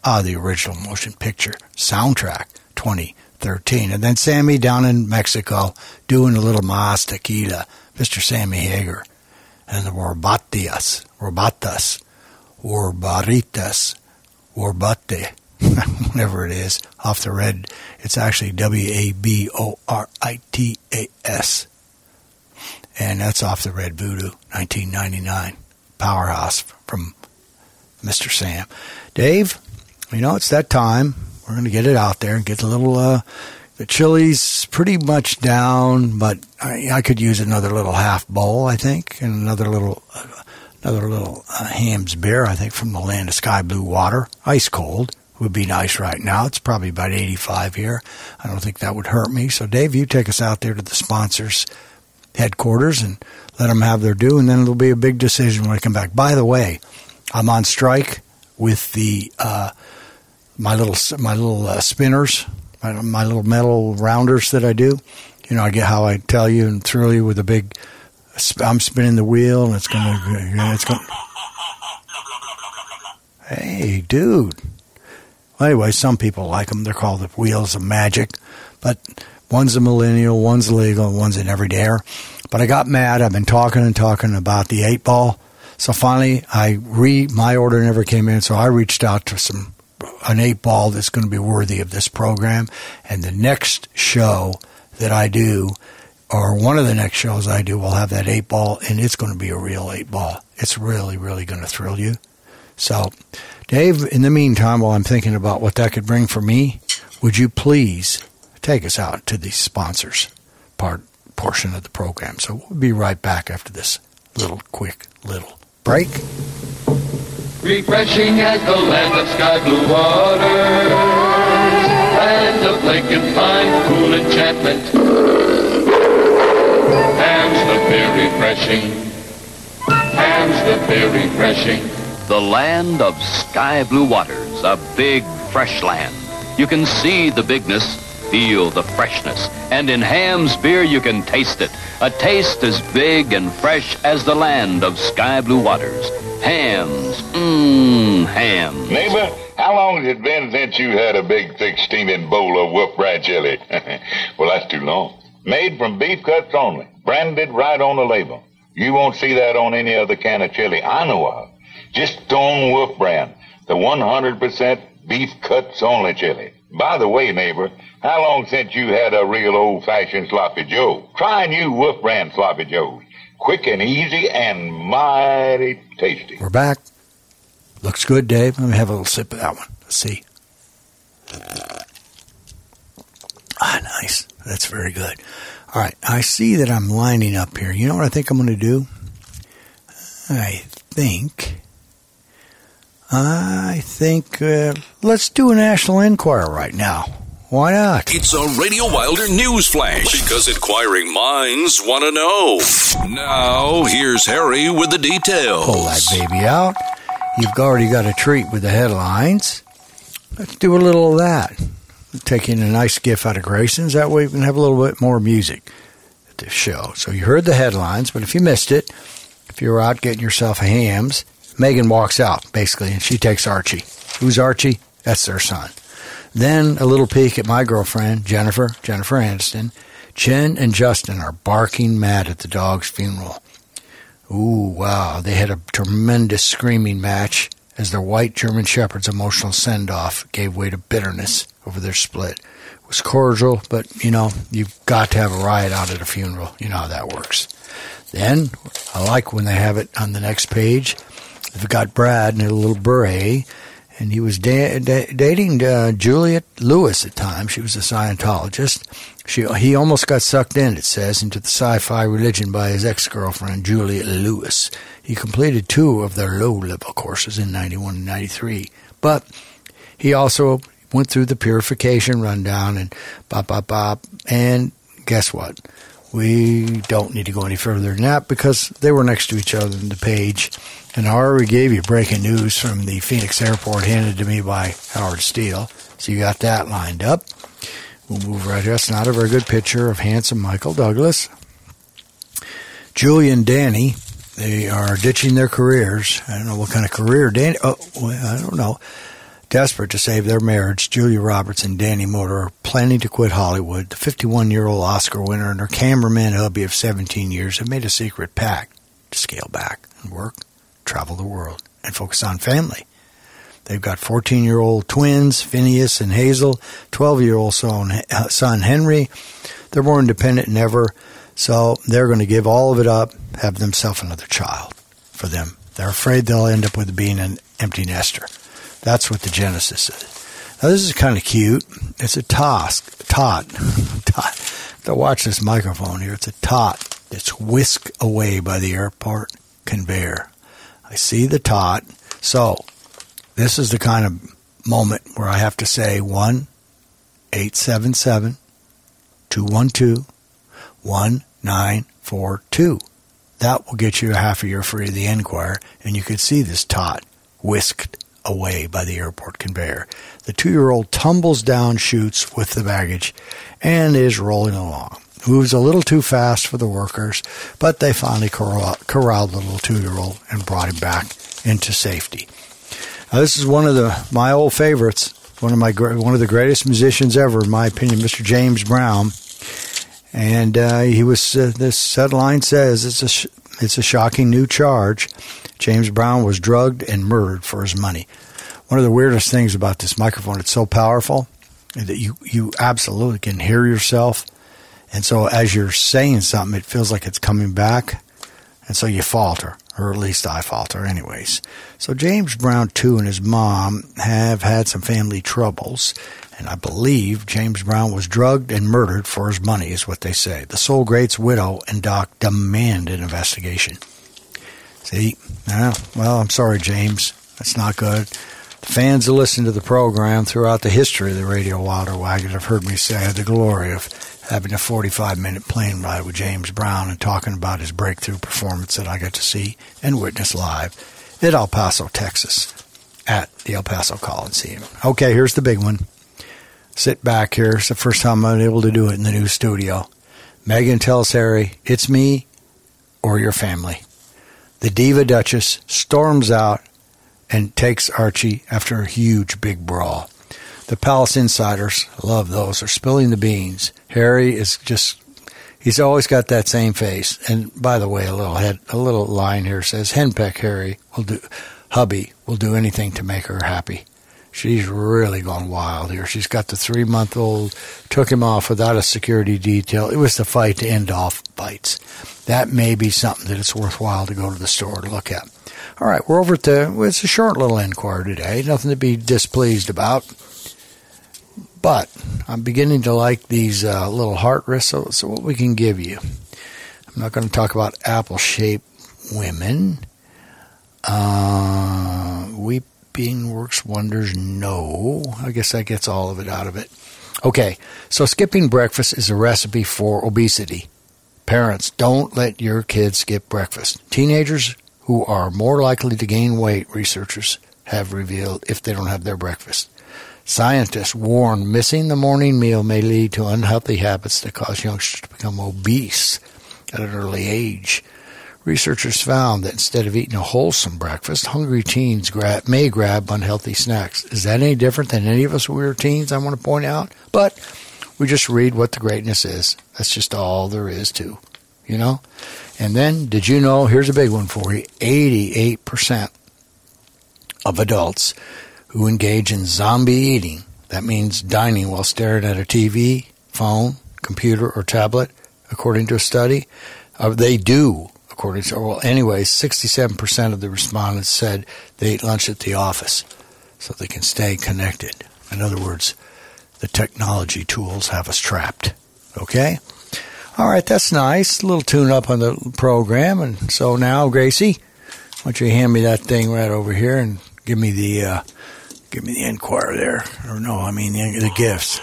Ah, the original motion picture soundtrack 2013. And then Sammy down in Mexico doing a little Mas Tequila, Mr. Sammy Hagar. And the Warbatias, Warbatas, Warbaritas, Warbate, (laughs) whatever it is, off the red. It's actually W A B O R I T A S. And that's off the Red Voodoo, 1999. Powerhouse from Mr. Sam. Dave, you know, it's that time. We're going to get it out there and get a little, uh, the chili's pretty much down, but I, I could use another little half bowl, I think, and another little, uh, another little uh, Hamm's beer, I think, from the land of sky blue water, ice cold. Would be nice right now. It's probably about 85 here. I don't think that would hurt me. So, Dave, you take us out there to the sponsors' headquarters and let them have their due, and then it'll be a big decision when I come back. By the way, I'm on strike with the uh, my little my little uh, spinners, my, my little metal rounders that I do. You know, I get how I tell you and thrill you with a big. I'm spinning the wheel, and it's gonna. It's gonna. (laughs) Hey, dude. Anyway, some people like them. They're called the wheels of magic, but one's a millennial, one's legal, one's an everydayer. But I got mad. I've been talking and talking about the eight ball. So finally, I re my order never came in, so I reached out to some an eight ball that's going to be worthy of this program. And the next show that I do, or one of the next shows I do, will have that eight ball, and it's going to be a real eight ball. It's really, really going to thrill you. So, Dave, in the meantime, while I'm thinking about what that could bring for me, would you please take us out to the sponsors part portion of the program? So we'll be right back after this little quick little break. Refreshing as the land of sky blue waters, land of lake and pine, cool enchantment. Hamm's the beer refreshing, Hamm's the beer refreshing. The land of sky blue waters, a big, fresh land. You can see the bigness, feel the freshness, and in Hamm's beer you can taste it. A taste as big and fresh as the land of sky blue waters. Hamm's, mmm, ham. Neighbor, how long has it been since you had a big, thick, steaming bowl of Wolf Brand chili? (laughs) well, that's too long. Made from beef cuts only, branded right on the label. You won't see that on any other can of chili I know of. Just Stone Wolf brand, the 100% beef cuts only chili. By the way, neighbor, how long since you had a real old-fashioned sloppy joe? Try new Wolf brand sloppy joes. Quick and easy and mighty tasty. We're back. Looks good, Dave. Let me have a little sip of that one. Let's see. Ah, nice. That's very good. All right. I see that I'm lining up here. You know what I think I'm going to do? I think. I think. Uh, let's do a National inquiry right now. Why not? It's a Radio Wilder news flash because inquiring minds want to know. Now, here's Harry with the details. Pull that baby out. You've already got a treat with the headlines. Let's do a little of that. Taking a nice gift out of Grayson's. That way we can have a little bit more music at the show. So you heard the headlines, but if you missed it, if you're out getting yourself Hamm's, Meghan walks out, basically, and she takes Archie. Who's Archie? That's their son. Then a little peek at my girlfriend, Jennifer, Jennifer Aniston. Jen and Justin are barking mad at the dog's funeral. Ooh, wow. They had a tremendous screaming match as their white German Shepherd's emotional send off gave way to bitterness over their split. It was cordial, but you know, you've got to have a riot out at a funeral. You know how that works. Then, I like when they have it on the next page. They've got Brad in a little beret, and he was da- da- dating uh, Juliette Lewis at the time. She was a Scientologist. She he almost got sucked in, it says, into the sci-fi religion by his ex-girlfriend Juliette Lewis. He completed two of their low-level courses in '91 and '93, but he also went through the purification rundown and bop bop bop. And guess what? We don't need to go any further than that because they were next to each other in the page. And I already gave you breaking news from the Phoenix airport handed to me by Howard Steele. So you got that lined up. We'll move right here. That's not a very good picture of handsome Michael Douglas. Julie and Danny, they are ditching their careers. I don't know what kind of career Danny. Oh, I don't know. Desperate to save their marriage, Julia Roberts and Danny Moder are planning to quit Hollywood. The 51 year old Oscar winner and her cameraman hubby of 17 years have made a secret pact to scale back and work, travel the world, and focus on family. They've got 14 year old twins, Phineas and Hazel, 12 year old son, Henry. They're more independent than ever, so they're going to give all of it up, have themselves another child for them. They're afraid they'll end up with being an empty nester. That's what the genesis is. Now, this is kind of cute. It's a tosk, tot, (laughs) tot. To watch this microphone here, it's a tot that's whisked away by the airport conveyor. I see the tot. So, this is the kind of moment where I have to say 1 877 212 1942. That will get you a half a year free of the Enquirer, and you could see this tot whisked away by the airport conveyor. The two year old tumbles down chutes with the baggage and is rolling along. Moves a little too fast for the workers, but they finally corral- corralled the little two year old and brought him back into safety. Now, this is one of the my old favorites, one of my one of the greatest musicians ever, in my opinion, Mr. James Brown. And uh, he was. Uh, this headline says it's a sh- it's a shocking new charge. James Brown was drugged and murdered for his money. One of the weirdest things about this microphone, it's so powerful that you you absolutely can hear yourself, and so as you're saying something, it feels like it's coming back, and so you falter, or at least I falter, anyways. So James Brown too and his mom have had some family troubles, and I believe James Brown was drugged and murdered for his money, is what they say. The Soul Great's widow and doc demand an investigation. See, yeah, well, I'm sorry, James. That's not good. Fans who listen to the program throughout the history of the Radio Water Wagon have heard me say I had the glory of having a 45 minute plane ride with James Brown and talking about his breakthrough performance that I got to see and witness live at El Paso, Texas, at the El Paso Coliseum. Okay, here's the big one. Sit back here. It's the first time I'm able to do it in the new studio. Meghan tells Harry, It's me or your family. The Diva Duchess storms out and takes Archie after a huge big brawl. The Palace Insiders, love those, are spilling the beans. Harry is just, he's always got that same face. And by the way, a little head, a little line here says, Henpeck Harry will do, hubby will do anything to make her happy. She's really gone wild here. She's got the three month old, took him off without a security detail. It was the fight to end off fights. That may be something that it's worthwhile to go to the store to look at. All right, we're over to, it's a short little inquiry today. Nothing to be displeased about. But I'm beginning to like these uh, little heart. So, so, what we can give you. I'm not going to talk about apple shaped women. Uh, weeping works wonders. No. I guess that gets all of it out of it. Okay, so skipping breakfast is a recipe for obesity. Parents, don't let your kids skip breakfast. Teenagers who are more likely to gain weight, researchers have revealed if they don't have their breakfast. Scientists warn missing the morning meal may lead to unhealthy habits that cause youngsters to become obese at an early age. Researchers found that instead of eating a wholesome breakfast, hungry teens grab, may grab unhealthy snacks. Is that any different than any of us when we were teens? I want to point out. But we just read what the greatness is. That's just all there is to, you know? And then, did you know? Here's a big one for you 88% of adults who engage in zombie eating, that means dining while staring at a TV, phone, computer, or tablet, according to a study, uh, they do. According to, well, anyway, 67% of the respondents said they ate lunch at the office. so they can stay connected. In other words, the technology tools have us trapped. Okay? All right, that's nice. A little tune up on the program. And so now, Gracie, why don't you hand me that thing right over here and give me the uh, give me the Enquirer there, or no, I mean the, the gifts.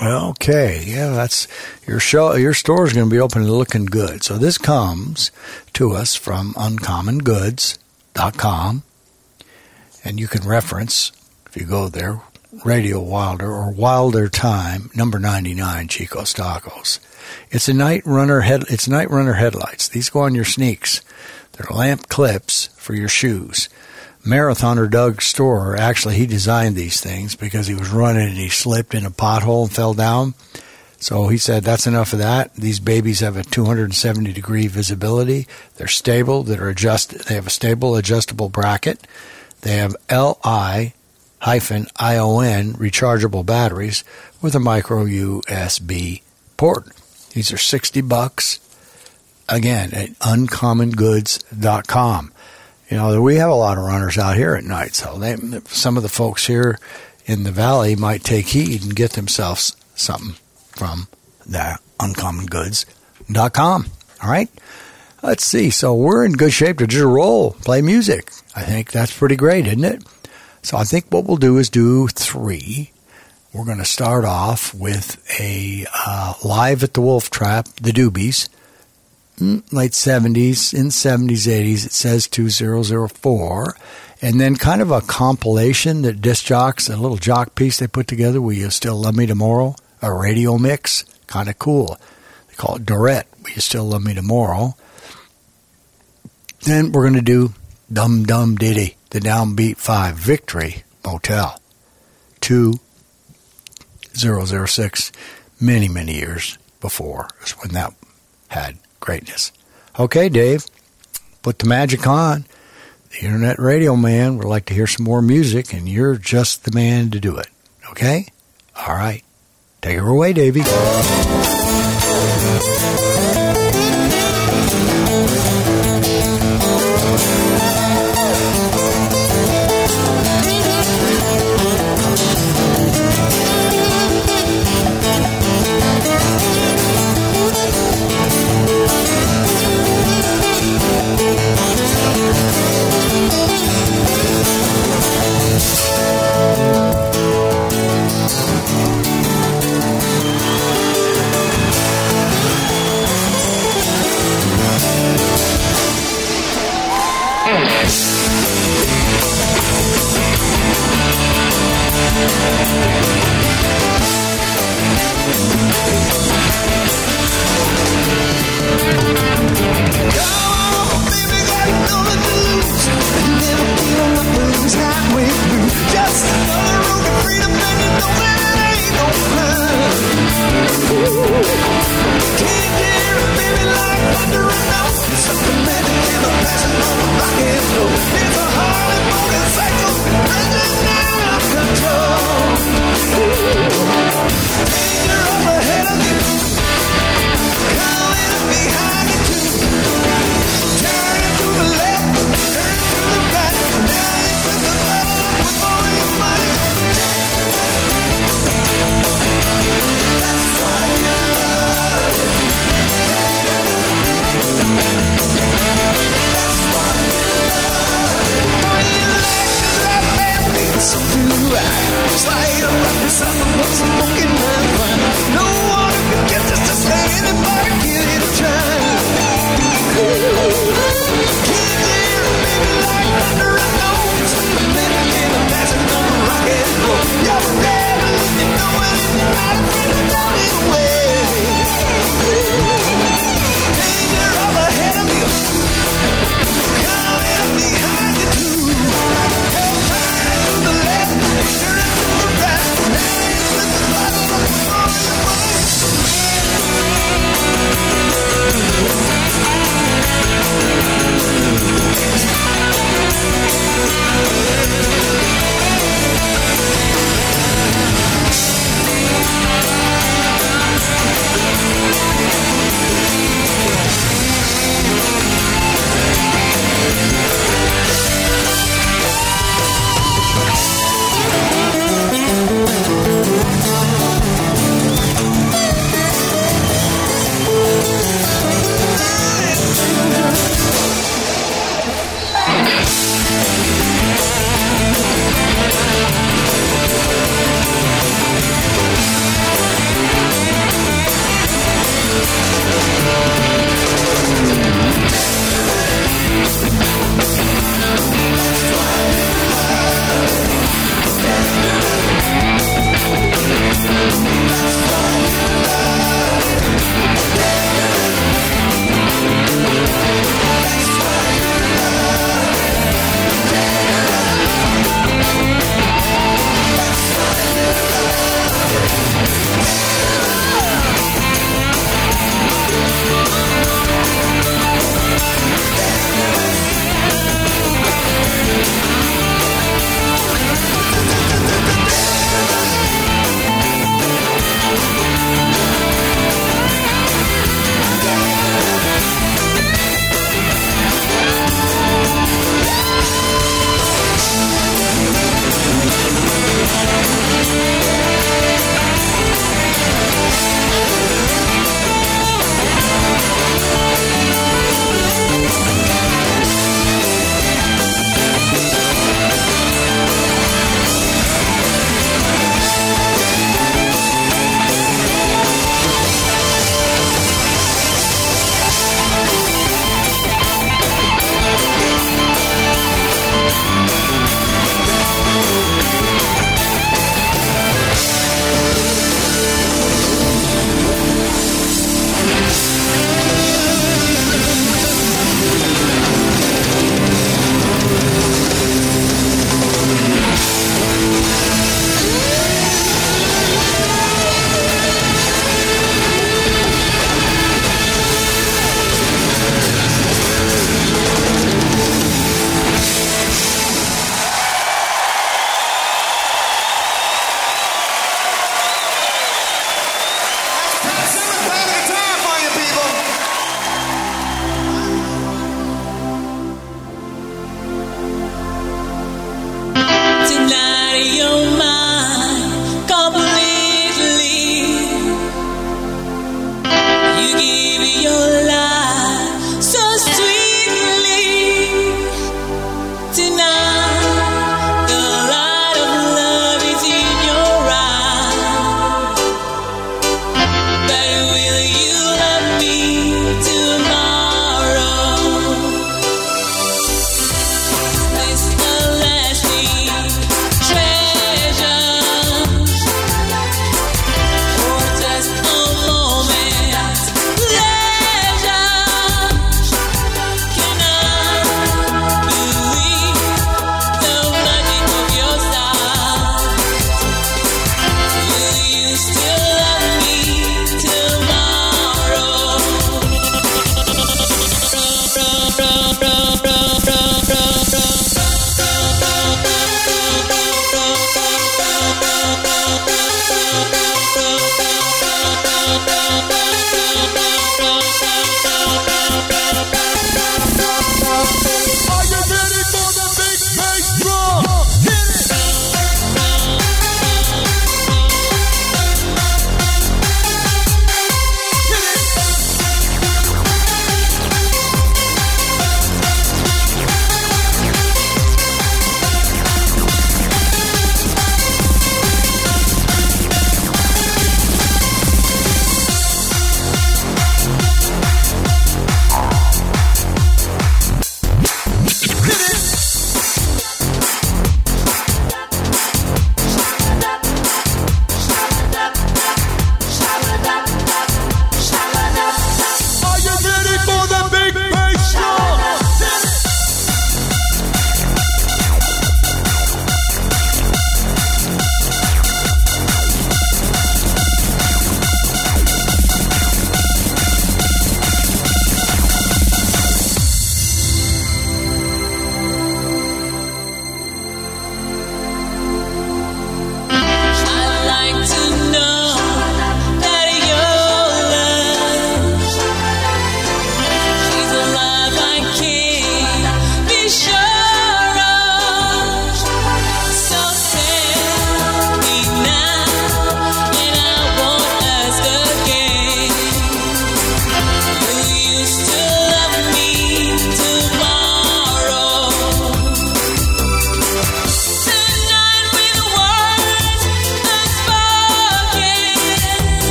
Okay, yeah, that's your show. Your store is going to be open and looking good. So this comes to us from UncommonGoods.com, and you can reference if you go there, Radio Wilder or Wilder Time, number ninety nine, Chico's Tacos. It's a night runner head. It's night runner headlights. These go on your sneaks. They're lamp clips for your shoes. Marathoner Doug Storer, actually, he designed these things because he was running and he slipped in a pothole and fell down. So he said, that's enough of that. These babies have a 270 degree visibility. They're stable. They're adjust. They have a stable adjustable bracket. They have Li hyphen ION rechargeable batteries with a micro USB port. These are 60 bucks. Again, at uncommongoods.com. You know, we have a lot of runners out here at night, so they, some of the folks here in the valley might take heed and get themselves something from the uncommongoods.com. All right? Let's see. So we're in good shape to just roll, play music. I think that's pretty great, isn't it? So I think what we'll do is do three. We're going to start off with a uh, live at the Wolf Trap, the Doobies late 70s, in 70s, 80s, it says 2004. And then kind of a compilation that disc jocks, a little jock piece they put together, Will You Still Love Me Tomorrow? A radio mix. Kind of cool. They call it Dorette, Will You Still Love Me Tomorrow? Then we're going to do Dum Dum Ditty, the Downbeat 5 Victory Motel. 2006, many, many years before is when that had greatness. Okay, Dave, put the magic on. The Internet Radio Man would like to hear some more music, and you're just the man to do it. Okay? All right. Take her away, Davey.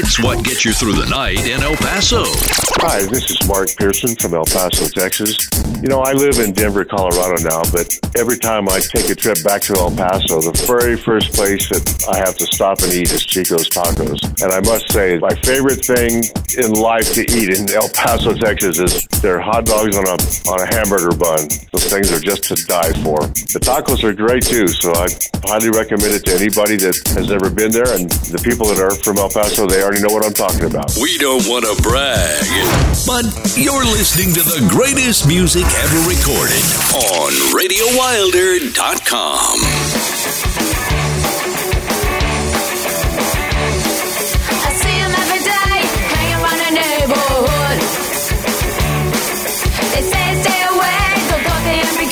It's what gets you through the night in El Paso. Hi, this is Mark Pearson from El Paso, Texas. You know, I live in Denver, Colorado now, but every time I take a trip back to El Paso, the very first place that I have to stop and eat is Chico's Tacos. And I must say, my favorite thing in life to eat in El Paso, Texas is their hot dogs on a, on a hamburger bun. Things are just to die for. The tacos are great too, so I highly recommend it to anybody that has never been there. And the people that are from El Paso, they already know what I'm talking about. We don't want to brag, but you're listening to the greatest music ever recorded on RadioWilder.com.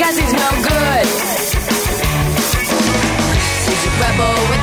to because he's no good. He's a rebel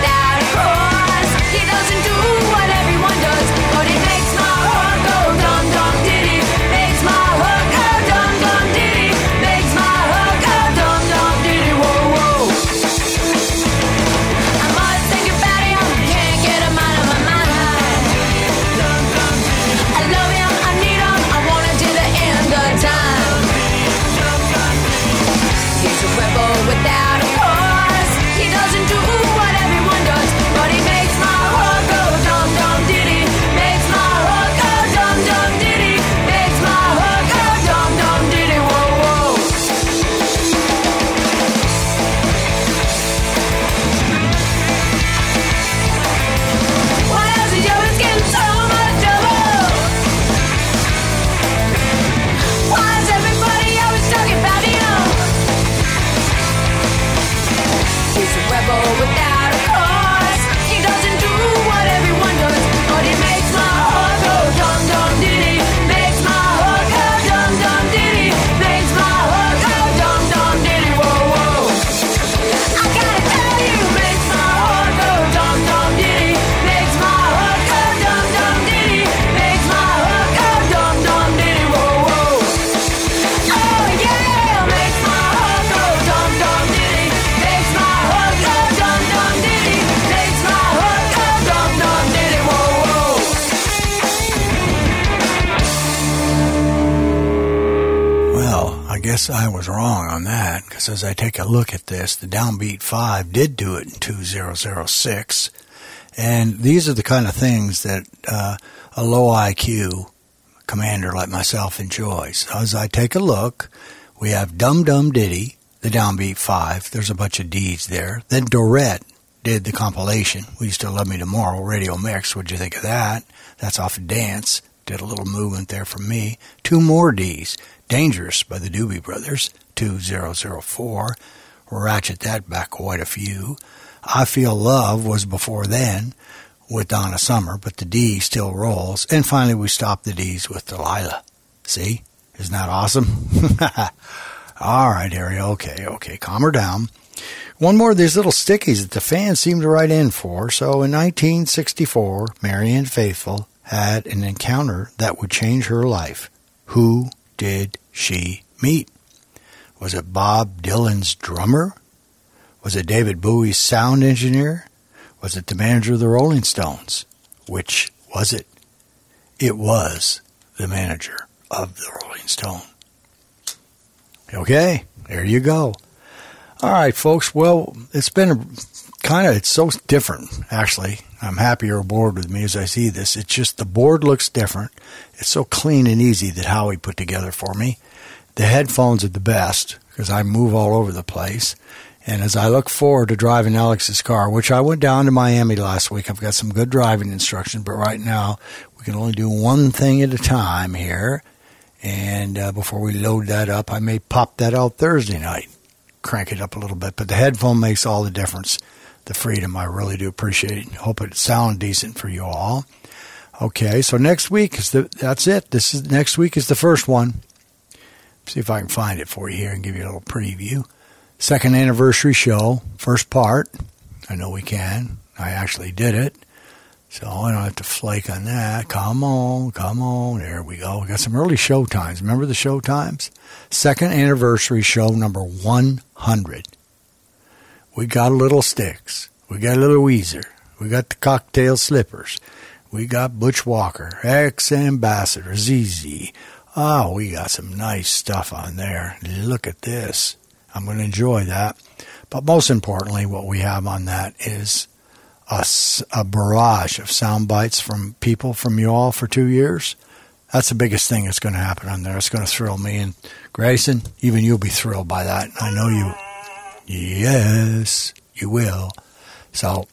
guess I was wrong on that because as I take a look at this, the Downbeat 5 did do it in 2006. And these are the kind of things that uh, a low IQ commander like myself enjoys. As I take a look, we have Dum Dum Diddy, the Downbeat 5. There's a bunch of D's there. Then Dorette did the compilation. We to Love Me Tomorrow radio mix. What'd you think of that? That's off of Dance. Did a little movement there from me. Two more D's. Dangerous by the Doobie Brothers, 2004. Ratchet that back quite a few. I Feel Love was before then with Donna Summer, but the D still rolls. And finally, we stopped the D's with Delilah. See? Isn't that awesome? (laughs) All right, Harry. Okay, okay. Calm her down. One more of these little stickies that the fans seem to write in for. So in 1964, Marianne Faithfull had an encounter that would change her life. Who did she meet? Was it Bob Dylan's drummer? Was it David Bowie's sound engineer? Was it the manager of the Rolling Stones? Which was it? It was the manager of the Rolling Stone. Okay, there you go. All right, folks. Well, it's been a kind of, it's so different, actually. I'm happier aboard with me as I see this. It's just the board looks different. It's so clean and easy that Howie put together for me. The headphones are the best because I move all over the place. And as I look forward to driving Alex's car, which I went down to Miami last week, I've got some good driving instruction, but right now we can only do one thing at a time here. And uh, before we load that up, I may pop that out Thursday night, crank it up a little bit. But the headphone makes all the difference. The freedom, I really do appreciate it. Hope it sounds decent for you all. Okay, so next week is the that's it. This is next week is the first one. See if I can find it for you here and give you a little preview. Second anniversary show, first part. I know we can. I actually did it. So I don't have to flake on that. Come on, come on. There we go. We got some early show times. Remember the show times? Second anniversary show number 100. We got a little Styx. We got a little Weezer. We got the cocktail slippers. We got Butch Walker, ex ambassador, ZZ. Oh, ah, we got some nice stuff on there. Look at this. I'm going to enjoy that. But most importantly, what we have on that is a barrage of sound bites from people from you all for two years. That's the biggest thing that's going to happen on there. It's going to thrill me. And Grayson, even you'll be thrilled by that. I know you. Yes, you will. So,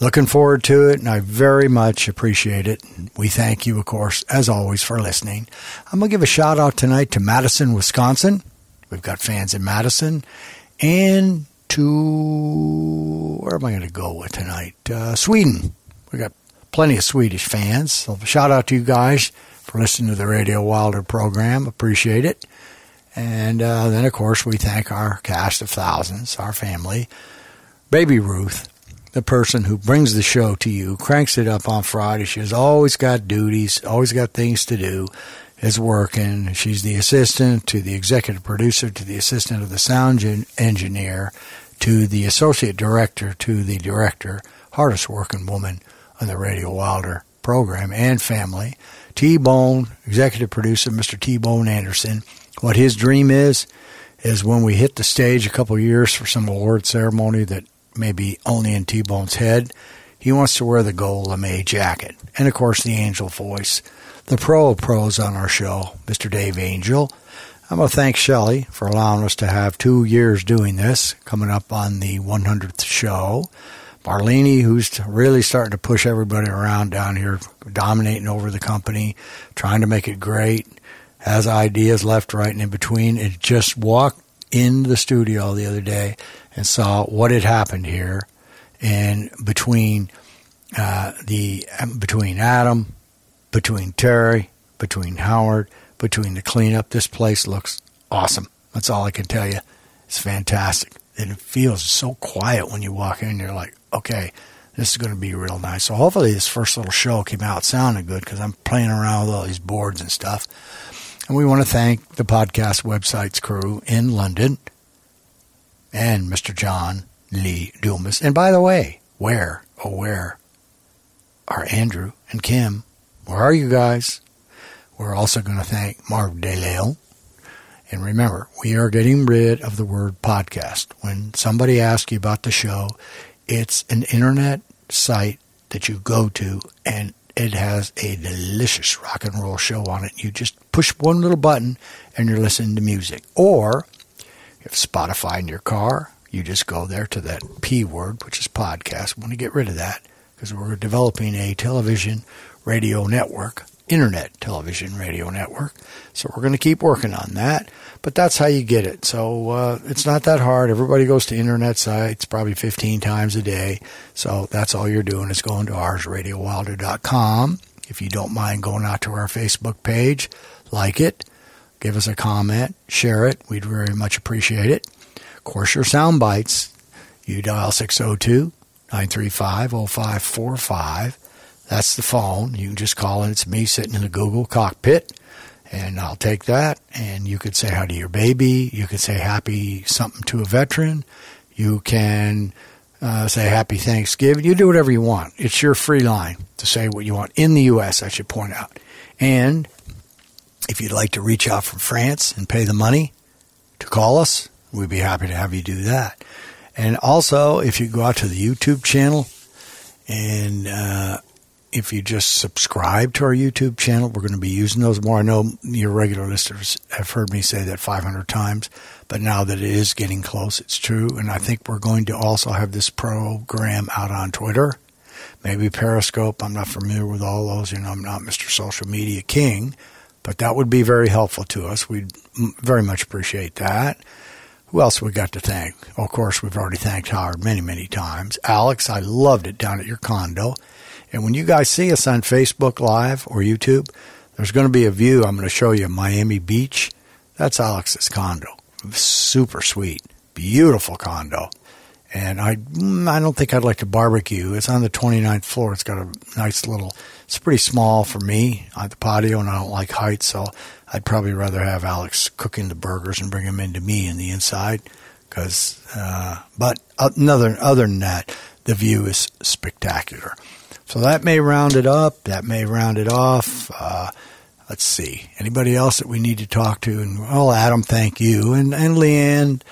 looking forward to it, and I very much appreciate it. We thank you, of course, as always, for listening. I'm going to give a shout out tonight to Madison, Wisconsin. We've got fans in Madison, and to where am I going to go with tonight? Uh, Sweden. We've got plenty of Swedish fans. So shout out to you guys for listening to the Radio Wilder program. Appreciate it. And uh, then, of course, we thank our cast of thousands, our family. Baby Ruth, the person who brings the show to you, cranks it up on Friday. She's always got duties, always got things to do, is working. She's the assistant to the executive producer, to the assistant of the sound engineer, to the associate director, to the director, hardest working woman on the Radio Wilder program and family. T Bone, executive producer, Mr. T Bone Anderson. What his dream is, is when we hit the stage a couple years for some award ceremony that may be only in T Bone's head, he wants to wear the gold lame jacket. And of course, the angel voice. The pro pros on our show, Mr. Dave Angel. I'm going to thank Shelley for allowing us to have two years doing this, coming up on the 100th show. Marlene, who's really starting to push everybody around down here, dominating over the company, trying to make it great, has ideas left, right, and in between. It just walked in the studio the other day and saw what had happened here, and between uh, the between Adam, between Terry, between Howard, between the cleanup, this place looks awesome. That's all I can tell you. It's fantastic. And it feels so quiet when you walk in. You're like, okay, this is going to be real nice. So hopefully this first little show came out sounding good because I'm playing around with all these boards and stuff. And we want to thank the podcast websites crew in London and Mr. John Lee Dumas. And by the way, where, oh, where are Andrew and Kim? Where are you guys? We're also going to thank Marv DeLeon. And remember, we are getting rid of the word podcast. When somebody asks you about the show, it's an internet site that you go to and it has a delicious rock and roll show on it. You just push one little button and you're listening to music. Or if Spotify in your car, you just go there to that P word, which is podcast. We want to get rid of that because we're developing a television radio network, internet television radio network. So we're going to keep working on that. But that's how you get it. So uh, it's not that hard. Everybody goes to internet sites probably 15 times a day. So that's all you're doing is going to ours, radiowilder.com. If you don't mind going out to our Facebook page, like it, give us a comment, share it. We'd very much appreciate it. Of course, your sound bites, you dial 602 935 0545. That's the phone. You can just call it. It's me sitting in the Google cockpit, and I'll take that. And you could say hi to your baby. You could say happy something to a veteran. You can uh, say happy Thanksgiving. You do whatever you want. It's your free line to say what you want in the U.S., I should point out. And if you'd like to reach out from France and pay the money to call us, we'd be happy to have you do that. And also, if you go out to the YouTube channel and uh, if you just subscribe to our YouTube channel, we're going to be using those more. I know your regular listeners have heard me say that 500 times, but now that it is getting close, it's true. And I think we're going to also have this program out on Twitter, maybe Periscope. I'm not familiar with all those. You know, I'm not Mr. Social Media King, but that would be very helpful to us. We'd very much appreciate that. Who else we got to thank? of course, we've already thanked Howard many, many times. Alex, I loved it down at your condo. And when you guys see us on Facebook Live or YouTube, there's going to be a view. I'm going to show you Miami Beach. That's Alex's condo. Super sweet, beautiful condo. And I, mm, I don't think I'd like to barbecue. It's on the 29th floor. It's got a nice little. It's pretty small for me on the patio, and I don't like heights, so I'd probably rather have Alex cooking the burgers and bring them into me in the inside. Because, uh, but other other than that, the view is spectacular. So that may round it up. That may round it off. Uh, let's see. Anybody else that we need to talk to? And well, Adam, thank you, and and Leanne,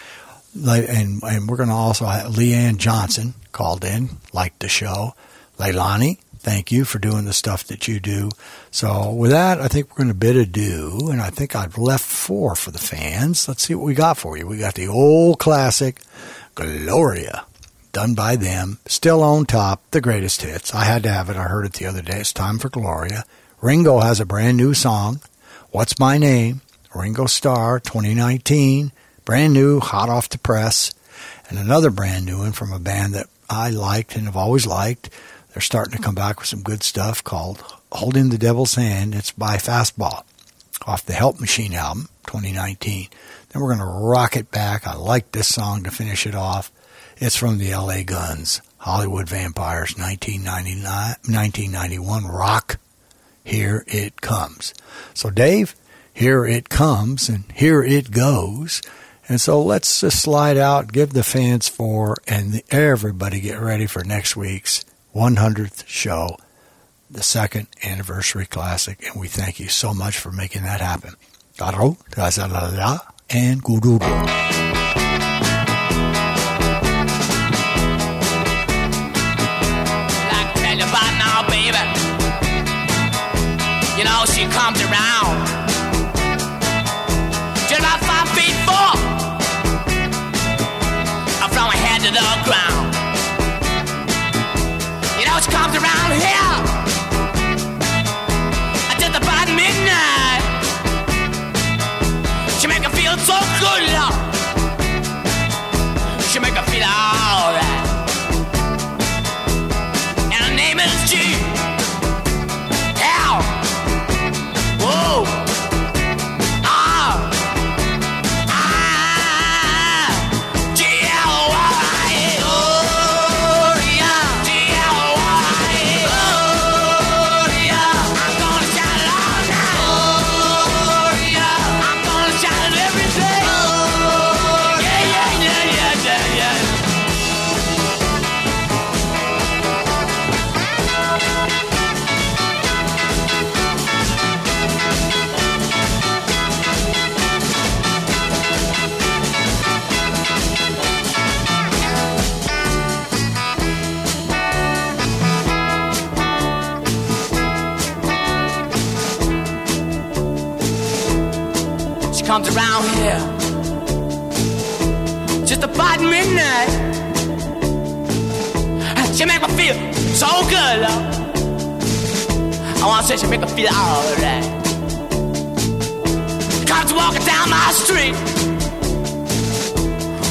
and and we're going to also have Leanne Johnson called in, liked the show. Leilani, thank you for doing the stuff that you do. So with that, I think we're going to bid adieu, and I think I've left four for the fans. Let's see what we got for you. We got the old classic, Gloria done by them, still on top, the greatest hits. I had to have it. I heard it the other day. It's time for Gloria. Ringo has a brand new song, What's My Name? Ringo Starr 2019, brand new, hot off the press, and another brand new one from a band that I liked and have always liked. They're starting to come back with some good stuff called Holding the Devil's Hand. It's by Fastball off the Help Machine album 2019. Then we're going to rock it back. I like this song to finish it off. It's from the LA Guns, Hollywood Vampires, 1991 rock. Here it comes. So, Dave, here it comes and here it goes. And so let's just slide out, give the fans four, and everybody get ready for next week's 100th show, the second anniversary classic. And we thank you so much for making that happen. And Gururu. You know, she comes around. Good, love. Uh. I wanna say she make me feel alright. Comes walking down my street.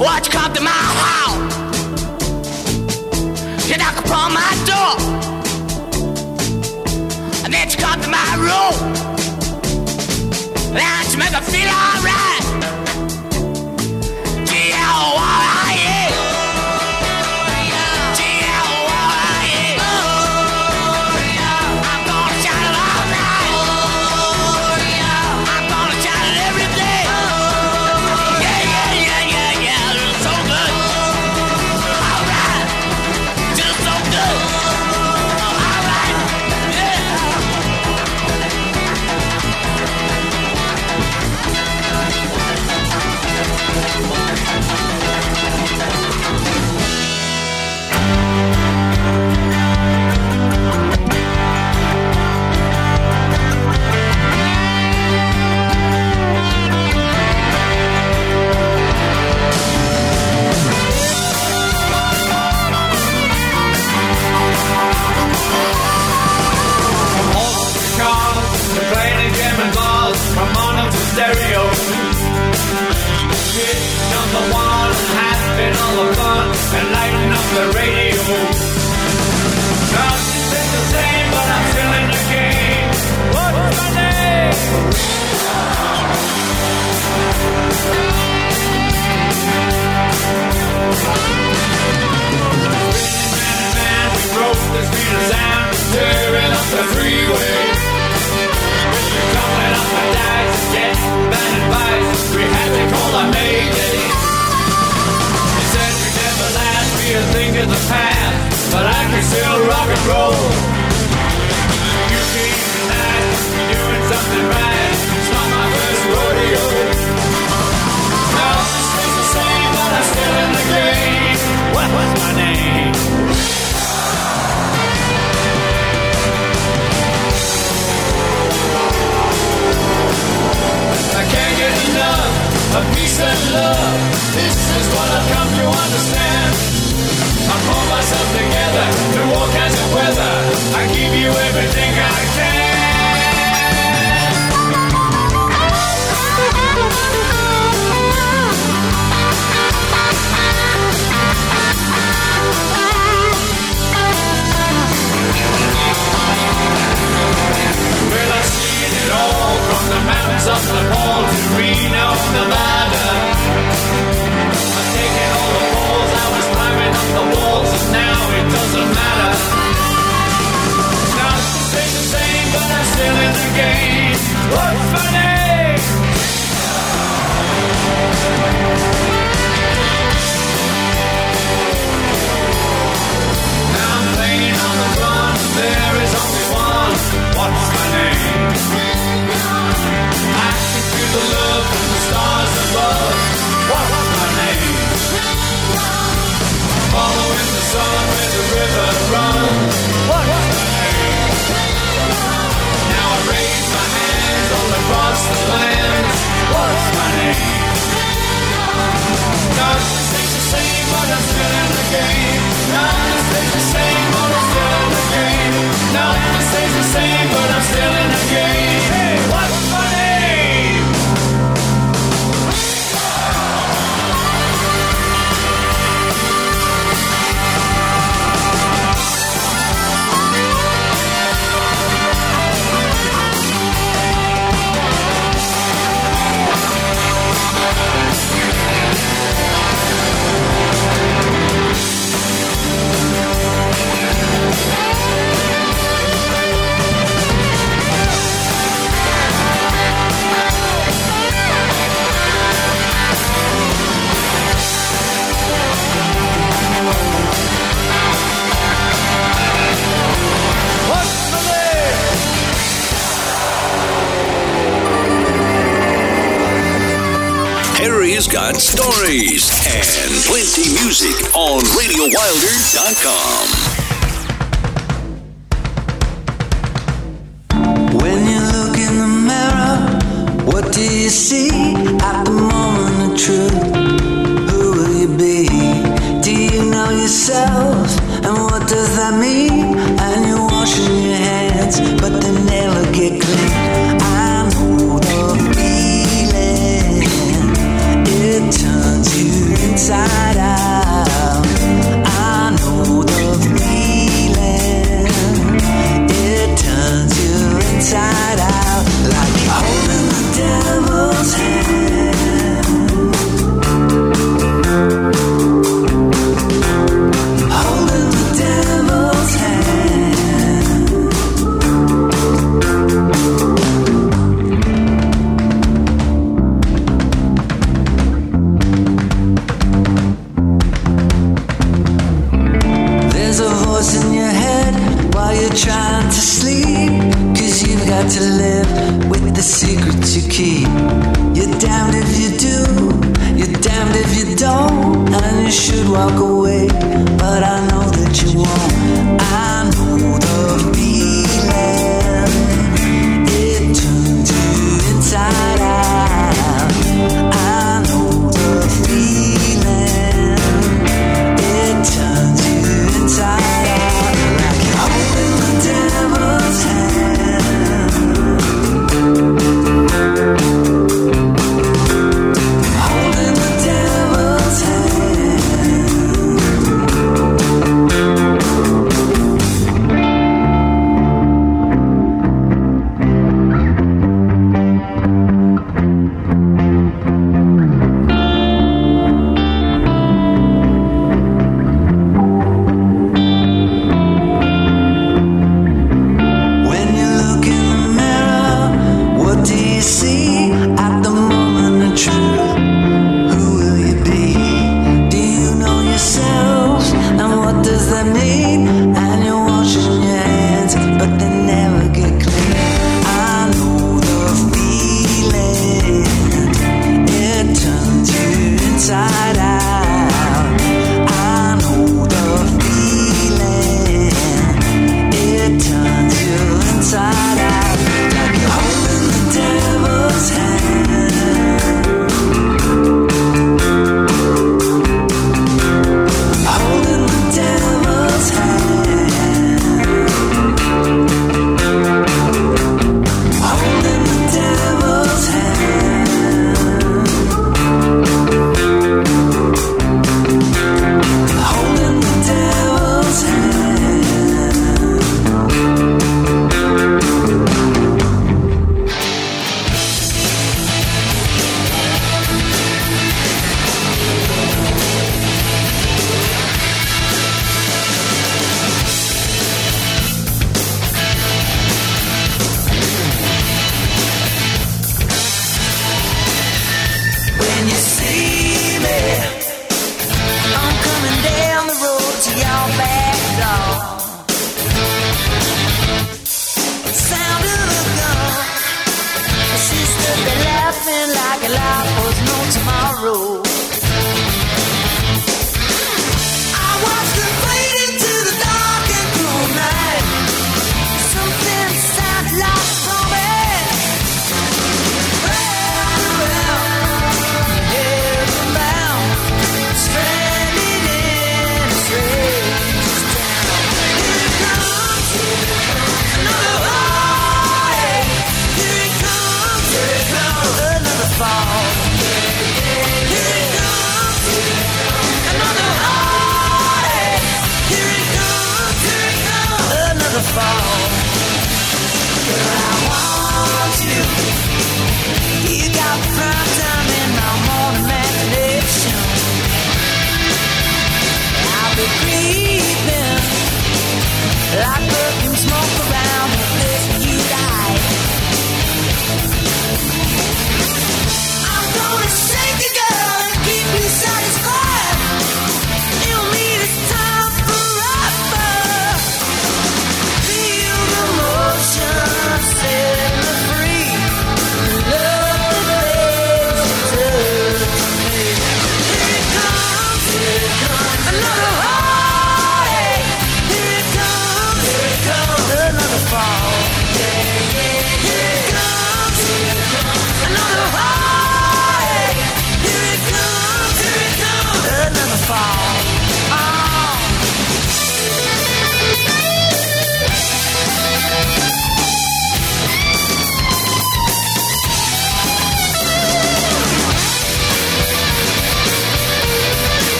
Watch you come to my house. She knock upon my door. And then she come to my room. Now she make her feel alright. The radio. The same, but I'm. What's my name? We broke the speed of sound, tearing up the freeway. Coming up the dice, get bad advice. We had to call our Mayday you think of the past, but I can still rock and roll. You came tonight, you're doing something right. Something should walk away, but I know that you won't.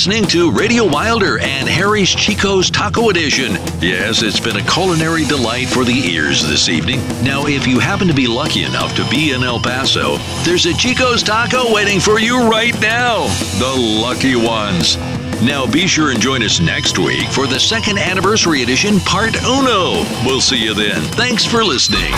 listening to Radio Wilder and Harry's Chico's Taco Edition. Yes, it's been a culinary delight for the ears this evening. Now, if you happen to be lucky enough to be in El Paso, there's a Chico's Taco waiting for you right now. The lucky ones. Now be sure and join us next week for the second anniversary edition, part uno. We'll see you then. Thanks for listening.